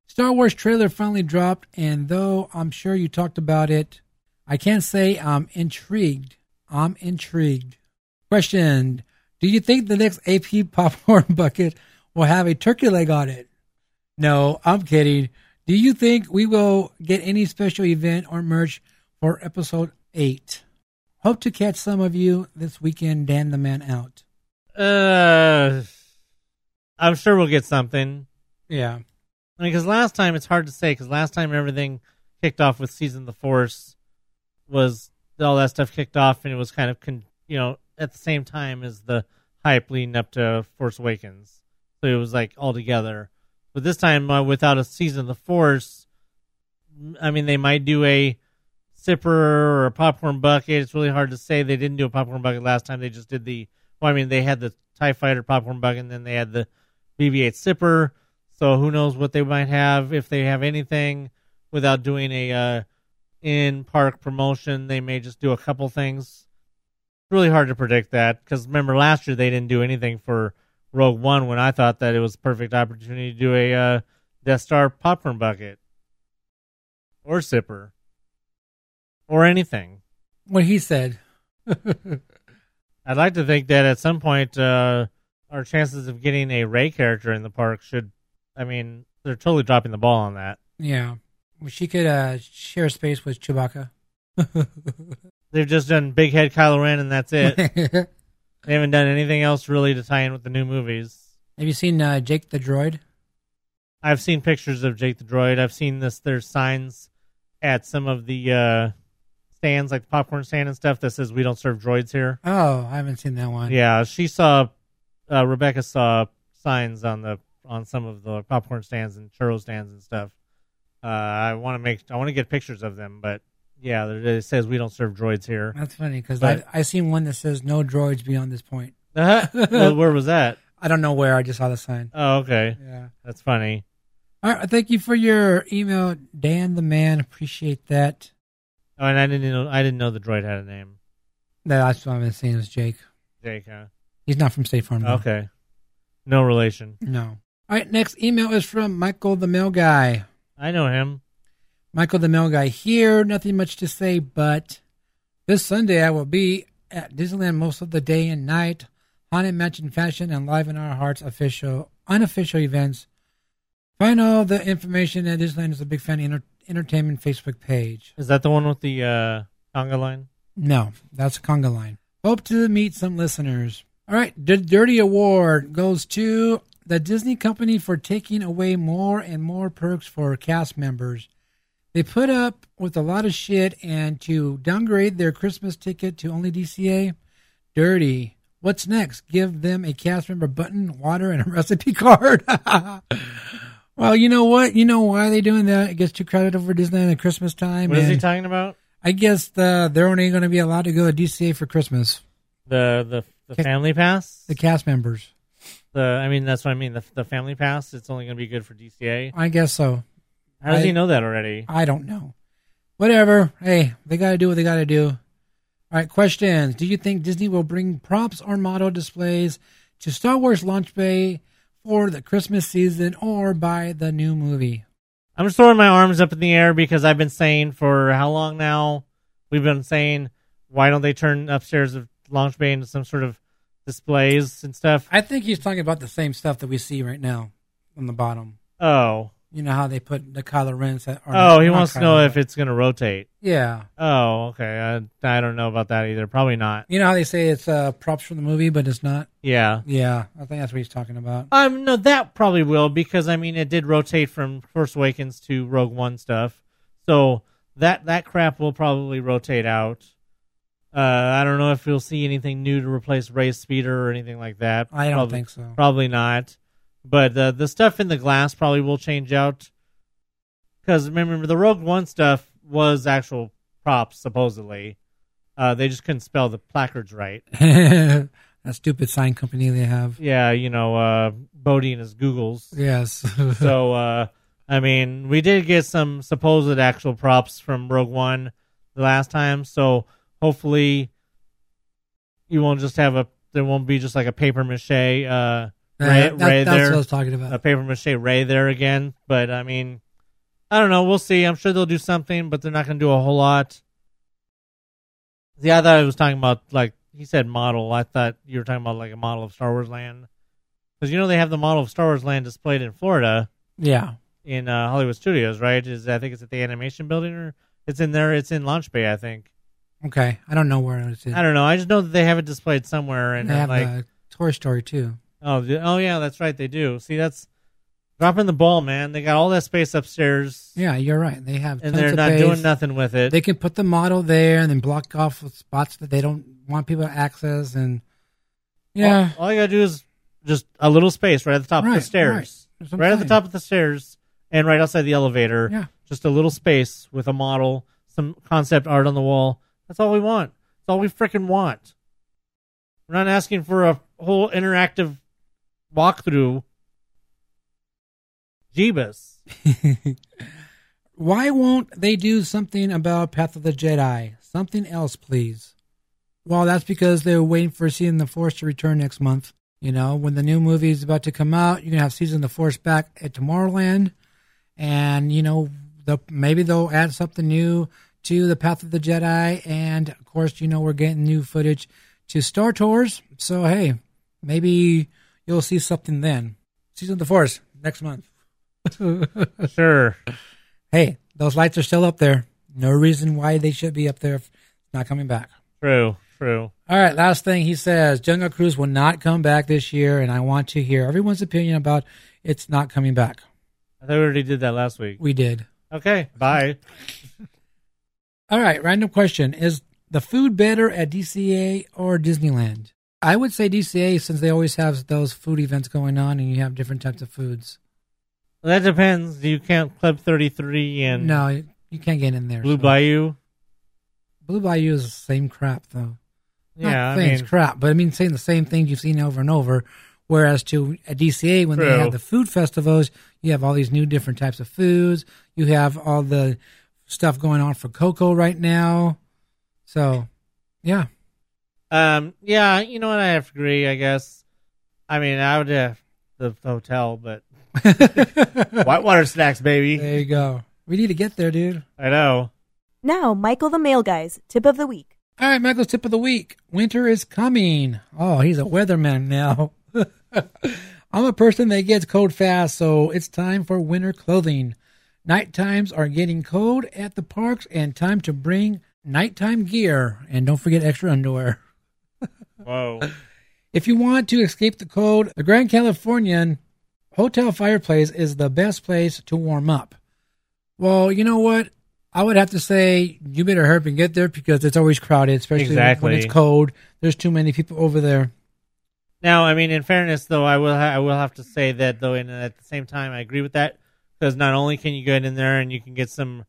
Star Wars trailer finally dropped, and though I'm sure you talked about it, I can't say I'm intrigued. I'm intrigued. Question Do you think the next AP popcorn <laughs> bucket will have a turkey leg on it? No, I'm kidding. Do you think we will get any special event or merch for episode 8? Hope to catch some of you this weekend, Dan the Man out. Uh, I'm sure we'll get something. Yeah. I mean, because last time it's hard to say. Because last time everything kicked off with season of the Force was all that stuff kicked off, and it was kind of con- you know at the same time as the hype leading up to Force Awakens. So it was like all together. But this time, uh, without a season of the Force, I mean, they might do a sipper or a popcorn bucket. It's really hard to say. They didn't do a popcorn bucket last time. They just did the. Well, I mean, they had the Tie Fighter popcorn bucket, and then they had the BB-8 sipper. So who knows what they might have if they have anything without doing a uh, in park promotion. They may just do a couple things. It's really hard to predict that because remember last year they didn't do anything for Rogue One when I thought that it was a perfect opportunity to do a uh, Death Star popcorn bucket or sipper or anything. What he said. I'd like to think that at some point uh, our chances of getting a Rey character in the park should. I mean, they're totally dropping the ball on that. Yeah. She could uh, share space with Chewbacca. <laughs> They've just done Big Head Kylo Ren, and that's it. <laughs> they haven't done anything else really to tie in with the new movies. Have you seen uh, Jake the Droid? I've seen pictures of Jake the Droid. I've seen this. There's signs at some of the uh, stands, like the popcorn stand and stuff, that says "We don't serve droids here." Oh, I haven't seen that one. Yeah, she saw. Uh, Rebecca saw signs on the on some of the popcorn stands and churro stands and stuff. Uh, I want to make. I want to get pictures of them, but yeah, it says we don't serve droids here. That's funny because I I seen one that says no droids beyond this point. Uh-huh. <laughs> Well, where was that? I don't know where. I just saw the sign. Oh, okay. Yeah. That's funny. All right. Thank you for your email, Dan the Man. Appreciate that. Oh, and I didn't know. I didn't know the droid had a name. No, That's what I've been seeing is Jake. Jake. Huh? He's not from State Farm. though. Okay. No relation. No. All right. Next email is from Michael the Mail Guy. I know him. Michael the Mail Guy here. Nothing much to say, but this Sunday I will be at Disneyland most of the day and night. Haunted Mansion Fashion and Live in Our Hearts official, unofficial events. Find all the information at Disneyland is a big fan enter- entertainment Facebook page. Is that the one with the uh, conga line? No, that's a conga line. Hope to meet some listeners. All right, the Dirty Award goes to the Disney company for taking away more and more perks for cast members. They put up with a lot of shit and to downgrade their Christmas ticket to only DCA. Dirty. What's next? Give them a cast member button, water, and a <laughs> recipe card. <laughs> well, you know what? You know why they doing that? It gets too crowded over Disneyland at Christmas time. What is he and talking about? I guess the, they're only going to be allowed to go to DCA for Christmas. The the the Okay. family pass. The cast members. The I mean that's what I mean. The the family pass. It's only going to be good for DCA. I guess so. How does I- he know that already? I don't know. Whatever. Hey, they got to do what they got to do. All right, questions. Do you think Disney will bring props or model displays to Star Wars Launch Bay for the Christmas season or by the new movie? I'm just throwing my arms up in the air because I've been saying for how long now? We've been saying why don't they turn upstairs of Launch Bay into some sort of displays and stuff? I think he's talking about the same stuff that we see right now on the bottom. Oh, You know how they put the Kylo Ren set? or oh, he wants to know Ren. if it's going to rotate. Yeah. Oh, okay. I, I don't know about that either. Probably not. You know how they say it's uh, props from the movie, but it's not? Yeah. Yeah, I think that's what he's talking about. Um, no, that probably will because I mean it did rotate from Force Awakens to Rogue One stuff, so that that crap will probably rotate out. Uh, I don't know if we'll see anything new to replace Rey's speeder or anything like that. I don't Probably- think so. Probably not. But uh, the stuff in the glass probably will change out. Because remember, the Rogue One stuff was actual props supposedly. Uh, they just couldn't spell the placards right. <laughs> that stupid sign company they have. Yeah, you know, uh, Bodie and his Googles. Yes. <laughs> so, uh, I mean, we did get some supposed actual props from Rogue One the last time, so hopefully you won't just have a, there won't be just like a paper mache, uh, Rey, that- Rey that's there. what I was talking about. A paper mache Rey there again, but I mean, I don't know. We'll see. I'm sure they'll do something, but they're not going to do a whole lot. Yeah, I thought I was talking about like he said model. I thought you were talking about like a model of Star Wars Land, because you know they have the model of Star Wars Land displayed in Florida Yeah. in uh, Hollywood Studios, right? Is I think it's at the animation building or it's in there. It's in Launch Bay, I think. Okay. I don't know where it's in. I don't know. I just know that they have it displayed somewhere, and they have like, Toy Story too. Oh, oh yeah, that's right, they do. See, that's dropping the ball, man. They got all that space upstairs, Yeah, you're right. They have and tons they're of not space. doing nothing with it. They can put the model there and then block off spots that they don't want people to access and yeah. All, all you gotta do is just a little space right at the top of the stairs, right. That's what I'm right, at the top of the stairs, and right outside the elevator. Yeah. just a little space with a model, some concept art on the wall. That's all we want. That's all we freaking want. We're not asking for a whole interactive walkthrough. Jeebus. <laughs> Why won't they do something about Path of the Jedi? Something else, please. Well, that's because they're waiting for Season the Force to return next month. You know, when the new movie is about to come out, you're gonna have Season the Force back at Tomorrowland, and you know, the maybe they'll add something new to the Path of the Jedi, and of course, you know, we're getting new footage to Star Tours. So hey, maybe you'll see something then. Season of the Force next month. <laughs> Sure. Hey, those lights are still up there. No reason why they should be up there if not coming back. True. True. All right, last thing he says Jungle Cruise will not come back this year, and I want to hear everyone's opinion about it's not coming back. I thought we already did that last week. We did. Okay. Bye. <laughs> All right, random question Is the food better at DCA or Disneyland? I would say DCA since they always have those food events going on and you have different types of foods. That depends. Do you count Club 33 and No, you can't get in there. Blue so- Bayou? Blue Bayou is the same crap, though. Not Yeah, I saying it's crap, but I mean saying the same things you've seen over and over. Whereas to at DCA when they True. have the food festivals, you have all these new different types of foods. You have all the stuff going on for Coco right now. So, yeah, Um, yeah, you know what? I have to agree. I guess. I mean, I would have the hotel, but <laughs> whitewater snacks, baby. there you go. We need to get there, dude. I know. Now, Michael the Mail Guy's tip of the week. All right, Michael's tip of the week. Winter is coming. Oh, he's a weatherman now. <laughs> I'm a person that gets cold fast, so it's time for winter clothing. Night times are getting cold at the parks and time to bring nighttime gear, and don't forget extra underwear. <laughs> Whoa. If you want to escape the cold, the Grand Californian Hotel Fireplace is the best place to warm up. Well, you know what? I would have to say you better hurry up and get there because it's always crowded, especially Exactly. when it's cold. There's too many people over there. Now, I mean, in fairness, though, I will ha- I will have to say that though, and at the same time, I agree with that because not only can you get in there and you can get some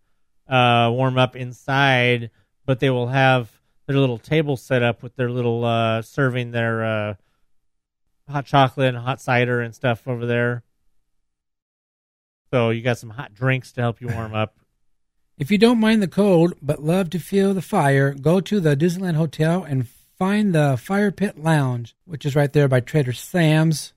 uh, warm up inside, but they will have their little table set up with their little uh, serving their uh, hot chocolate and hot cider and stuff over there. So you got some hot drinks to help you warm up. <laughs> If you don't mind the cold but love to feel the fire, go to the Disneyland Hotel and find the Fire Pit Lounge, which is right there by Trader Sam's.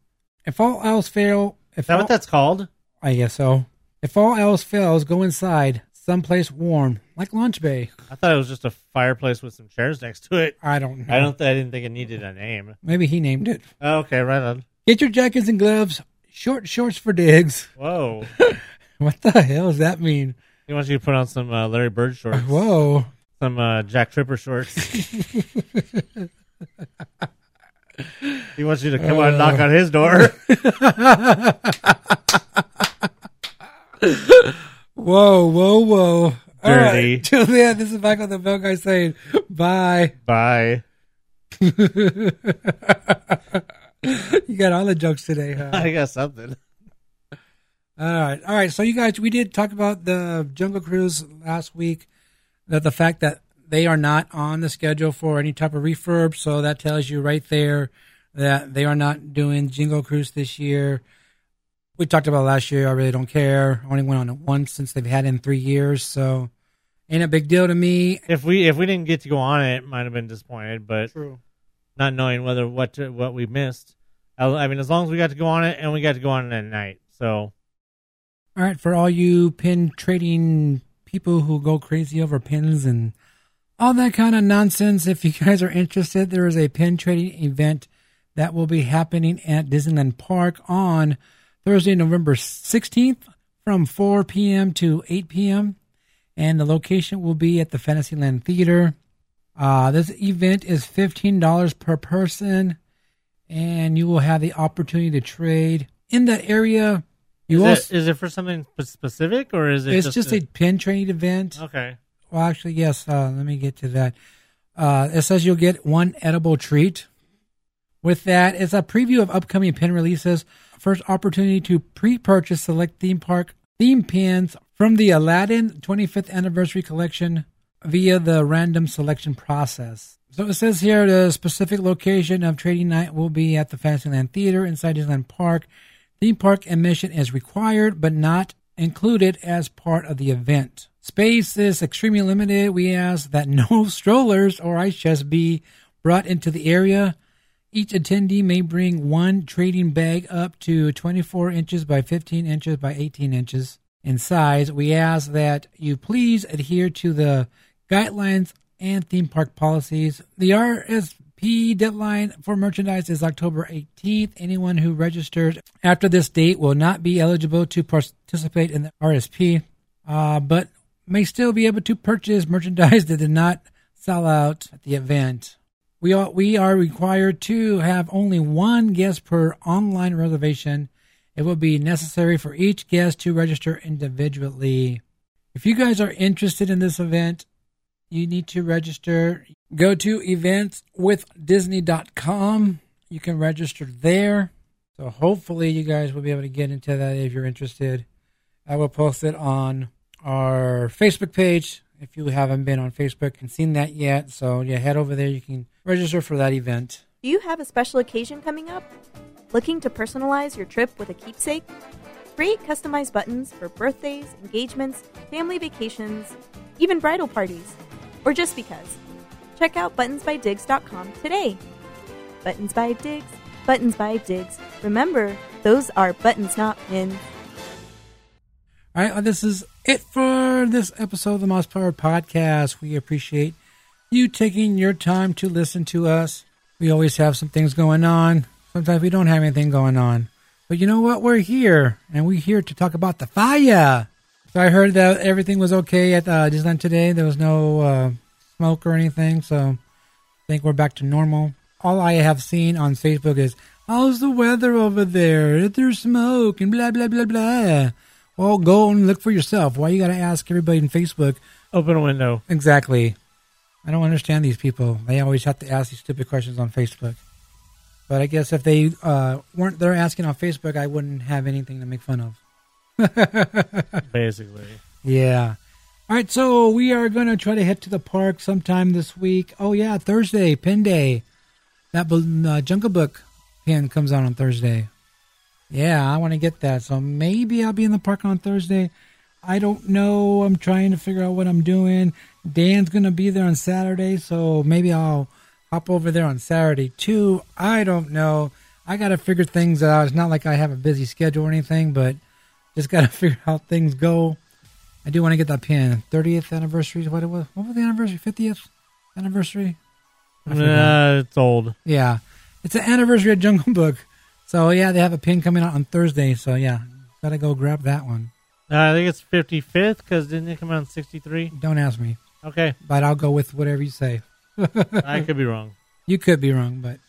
If all else fail, if Is that all, what that's called? I guess so. If all else fails, go inside, someplace warm, like Launch Bay. I thought it was just a fireplace with some chairs next to it. I don't know. I don't. I didn't think it needed a name. Maybe he named it. Oh, okay, right on. Get your jackets and gloves. Short shorts for Diggs. <laughs> Whoa. What the hell does that mean? He wants you to put on some uh, Larry Bird shorts. <laughs> Whoa. Some uh, Jack Tripper shorts. <laughs> he wants you to come out and knock on his door. Whoa, whoa, whoa. All Dirty. right. Till <laughs> then, this is Michael the Bell Guy saying bye. Bye. <laughs> you got all the jokes today, huh? <laughs> I got something. All right, all right. So you guys, we did talk about the Jungle Cruise last week. That the fact that they are not on the schedule for any type of refurb, so that tells you right there that they are not doing Jingle Cruise this year. We talked about last year. I really don't care. I only went on it once since they've had it in three years, so ain't a big deal to me. If we if we didn't get to go on it, might have been disappointed, but True. not knowing whether what to, what we missed. I, I mean, as long as we got to go on it and we got to go on it at night, so All right, for all you pin trading people who go crazy over pins and all that kind of nonsense, if you guys are interested, there is a pin trading event that will be happening at Disneyland Park on Thursday, November 16th from 4 p.m. to 8 p.m. And the location will be at the Fantasyland Theater. Uh, this event is $15 per person, and you will have the opportunity to trade in that area. You is, also, it, is it for something specific or is it it's just, just, a, pin trading event. okay? Well, actually, yes. Uh, let me get to that. Uh, it says you'll get one edible treat. With that, it's a preview of upcoming pin releases. First opportunity to pre-purchase select theme park theme pins from the Aladdin 25th Anniversary Collection via the random selection process. So it says here the specific location of trading night will be at the Fantasyland Theater inside Disneyland Park. Theme park admission is required but not included as part of the event. Space is extremely limited. We ask that no <laughs> strollers or ice chests be brought into the area. Each attendee may bring one trading bag up to 24 inches by 15 inches by 18 inches in size. We ask that you please adhere to the guidelines and theme park policies. The RSP deadline for merchandise is October 18th. Anyone who registers after this date will not be eligible to participate in the RSP, uh, but may still be able to purchase merchandise that did not sell out at the event. We are, we are required to have only one guest per online reservation. It will be necessary for each guest to register individually. If you guys are interested in this event, you need to register. Go to eventswithdisney.com. You can register there. So hopefully you guys will be able to get into that if you're interested. I will post it on our Facebook page if you haven't been on Facebook and seen that yet. So yeah, head over there. You can register for that event. Do you have a special occasion coming up? Looking to personalize your trip with a keepsake? Create customized buttons for birthdays, engagements, family vacations, even bridal parties, or just because. Check out buttonsbydigs.com today. Buttons by Digs, Buttons by Digs. Remember, those are buttons, not pins. All right, well, this is it for this episode of the Mousepire Podcast. We appreciate you taking your time to listen to us. We always have some things going on. Sometimes we don't have anything going on. But you know what? We're here, and we're here to talk about the fire. So I heard that everything was okay at uh, Disneyland today. There was no uh, smoke or anything. So I think we're back to normal. All I have seen on Facebook is, how's the weather over there? There's smoke and blah, blah, blah, blah. Well, go and look for yourself. Why you got to ask everybody in Facebook? Open a window. Exactly. I don't understand these people. They always have to ask these stupid questions on Facebook. But I guess if they uh, weren't there asking on Facebook, I wouldn't have anything to make fun of. <laughs> Basically. Yeah. All right, so we are going to try to head to the park sometime this week. Oh, yeah, Thursday, Pin Day. That uh, Jungle Book pin comes out on Thursday. Yeah, I want to get that. So maybe I'll be in the park on Thursday. I don't know. I'm trying to figure out what I'm doing. Dan's going to be there on Saturday, so maybe I'll hop over there on Saturday too. I don't know. I got to figure things out. It's not like I have a busy schedule or anything, but just got to <laughs> figure out how things go. I do want to get that pin. 30th anniversary. is What it was? What was the anniversary? 50th anniversary? Uh, it's old. Yeah, it's the anniversary of Jungle Book. So yeah, they have a pin coming out on Thursday. So yeah, gotta go grab that one. Uh, I think it's 55th because didn't it come out in 63? Don't ask me. Okay. But I'll go with whatever you say. <laughs> I could be wrong. You could be wrong, but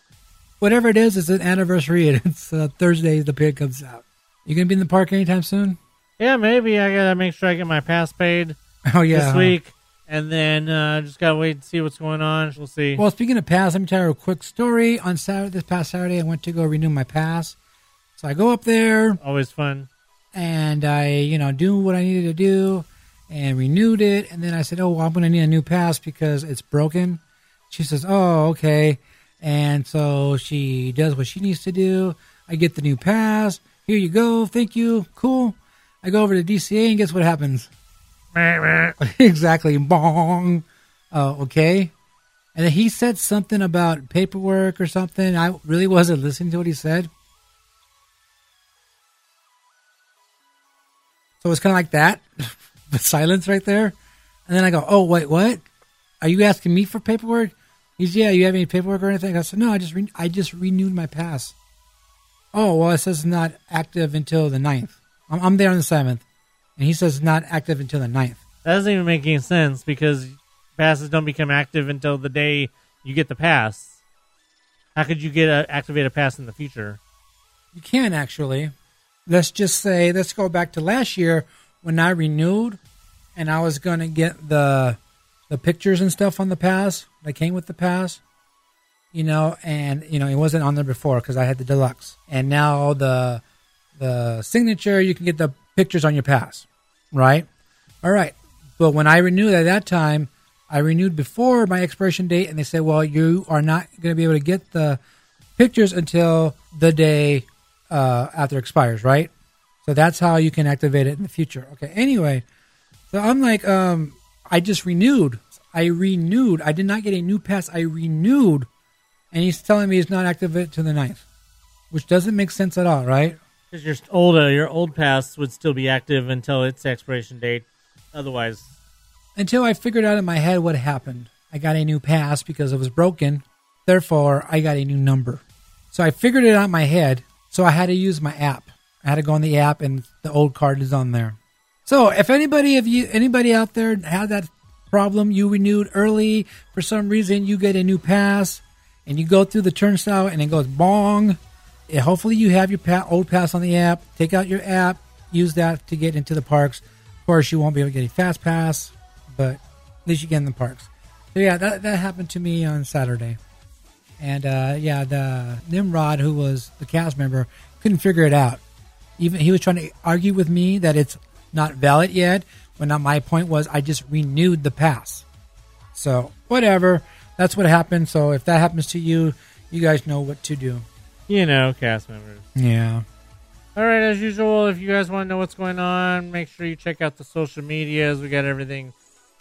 whatever it is, it's an anniversary and <laughs> it's uh, Thursday the pin comes out. You gonna be in the park anytime soon? Yeah, maybe. I gotta make sure I get my pass paid. Oh yeah, this week, and then uh, just gotta wait and see what's going on. We'll see. Well, speaking of pass, let me tell you a quick story. On Saturday, this past Saturday, I went to go renew my pass. So I go up there. Always fun. And I, you know, do what I needed to do, and renewed it. And then I said, "Oh, well, I'm going to need a new pass because it's broken." She says, "Oh, okay." And so she does what she needs to do. I get the new pass. Here you go. Thank you. Cool. I go over to DCA and guess what happens? <laughs> exactly. Bong. Oh, okay. And then he said something about paperwork or something. I really wasn't listening to what he said. So it's kind of like that, <laughs> the silence right there. And then I go, "Oh, wait, what? Are you asking me for paperwork?" He's, "Yeah, you have any paperwork or anything?" I said, "No, I just re- I just renewed my pass." Oh, well, it says not active until the 9th. I'm, I'm there on the seventh, and he says not active until the 9th. That doesn't even make any sense because passes don't become active until the day you get the pass. How could you get a activate a pass in the future? You can actually. Let's just say, let's go back to last year when I renewed, and I was gonna get the the pictures and stuff on the pass that came with the pass. You know, and you know it wasn't on there before because I had the deluxe, and now the the signature you can get the pictures on your pass, right? All right, but when I renewed at that time, I renewed before my expiration date, and they said, "Well, you are not going to be able to get the pictures until the day uh, after it expires, right?" So that's how you can activate it in the future. Okay. Anyway, so I'm like, um, I just renewed. I renewed. I did not get a new pass. I renewed, and he's telling me he's not activated to the 9th, which doesn't make sense at all, right? Because your old uh, your old pass would still be active until its expiration date. Otherwise, until I figured out in my head what happened. I got a new pass because it was broken. Therefore, I got a new number. So I figured it out in my head. So I had to use my app. I had to go on the app, and the old card is on there. So if anybody of you, anybody out there had that problem, you renewed early for some reason, you get a new pass, and you go through the turnstile, and it goes bong. Hopefully, you have your pa- old pass on the app. Take out your app, use that to get into the parks. Of course, you won't be able to get a fast pass, but at least you get in the parks. So yeah, that that happened to me on Saturday, and uh, yeah, the Nimrod, who was the cast member, couldn't figure it out. Even he was trying to argue with me that it's not valid yet. When not my point was, I just renewed the pass. So whatever, that's what happened. So if that happens to you, you guys know what to do. You know, cast members. Yeah. All right, as usual, if you guys want to know what's going on, make sure you check out the social medias. We got everything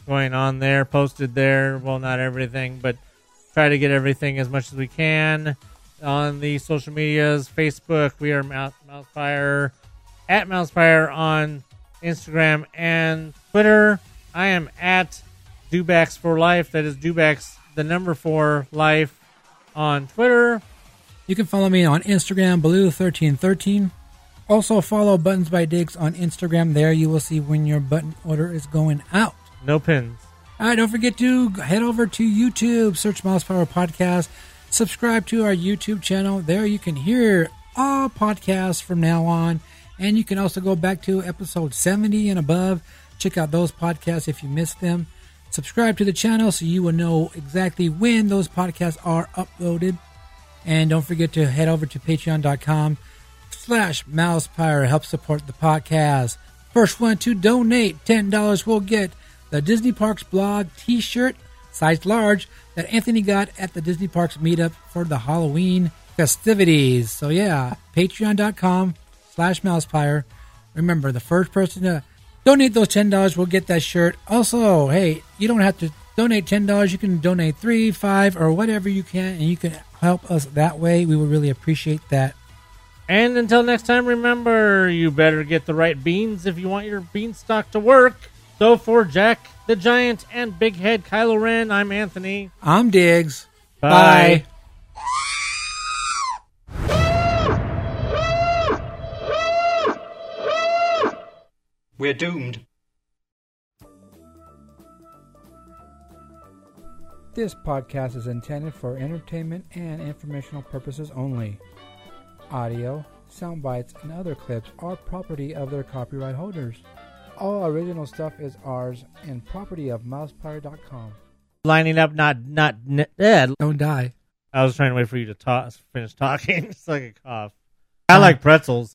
going on there, posted there. Well, not everything, but try to get everything as much as we can on the social medias. Facebook, we are Mouse, Mousepire at Mousepire on Instagram and Twitter. I am at Dubax for Life. That is Dubax, the number four life on Twitter. You can follow me on Instagram, Blue1313. Also, follow Buttons by Diggs on Instagram. There you will see when your button order is going out. No pins. All right, don't forget to head over to YouTube, search Mousepire Podcast, subscribe to our YouTube channel. There you can hear all podcasts from now on, and you can also go back to episode 70 and above. Check out those podcasts if you missed them. Subscribe to the channel so you will know exactly when those podcasts are uploaded. And don't forget to head over to patreon.com slash mousepire. Help support the podcast. First one to donate $10 will get the Disney Parks blog t-shirt, size large, that Anthony got at the Disney Parks meetup for the Halloween festivities. So yeah, patreon.com slash mousepire. Remember, the first person to donate those $10 will get that shirt. Also, hey, you don't have to donate $10. You can donate three, five, or whatever you can, and you can help us that way. We would really appreciate that. And until next time, remember, you better get the right beans if you want your beanstalk to work. So for Jack the Giant and Big Head Kylo Ren, I'm Anthony. I'm Diggs. Bye. We're doomed. This podcast is intended for entertainment and informational purposes only. Audio, sound bites, and other clips are property of their copyright holders. All original stuff is ours and property of mousepire.com. Lining up, not not. n- Eh, Don't die. I was trying to wait for you to talk, finish talking. it's like a cough. I like pretzels.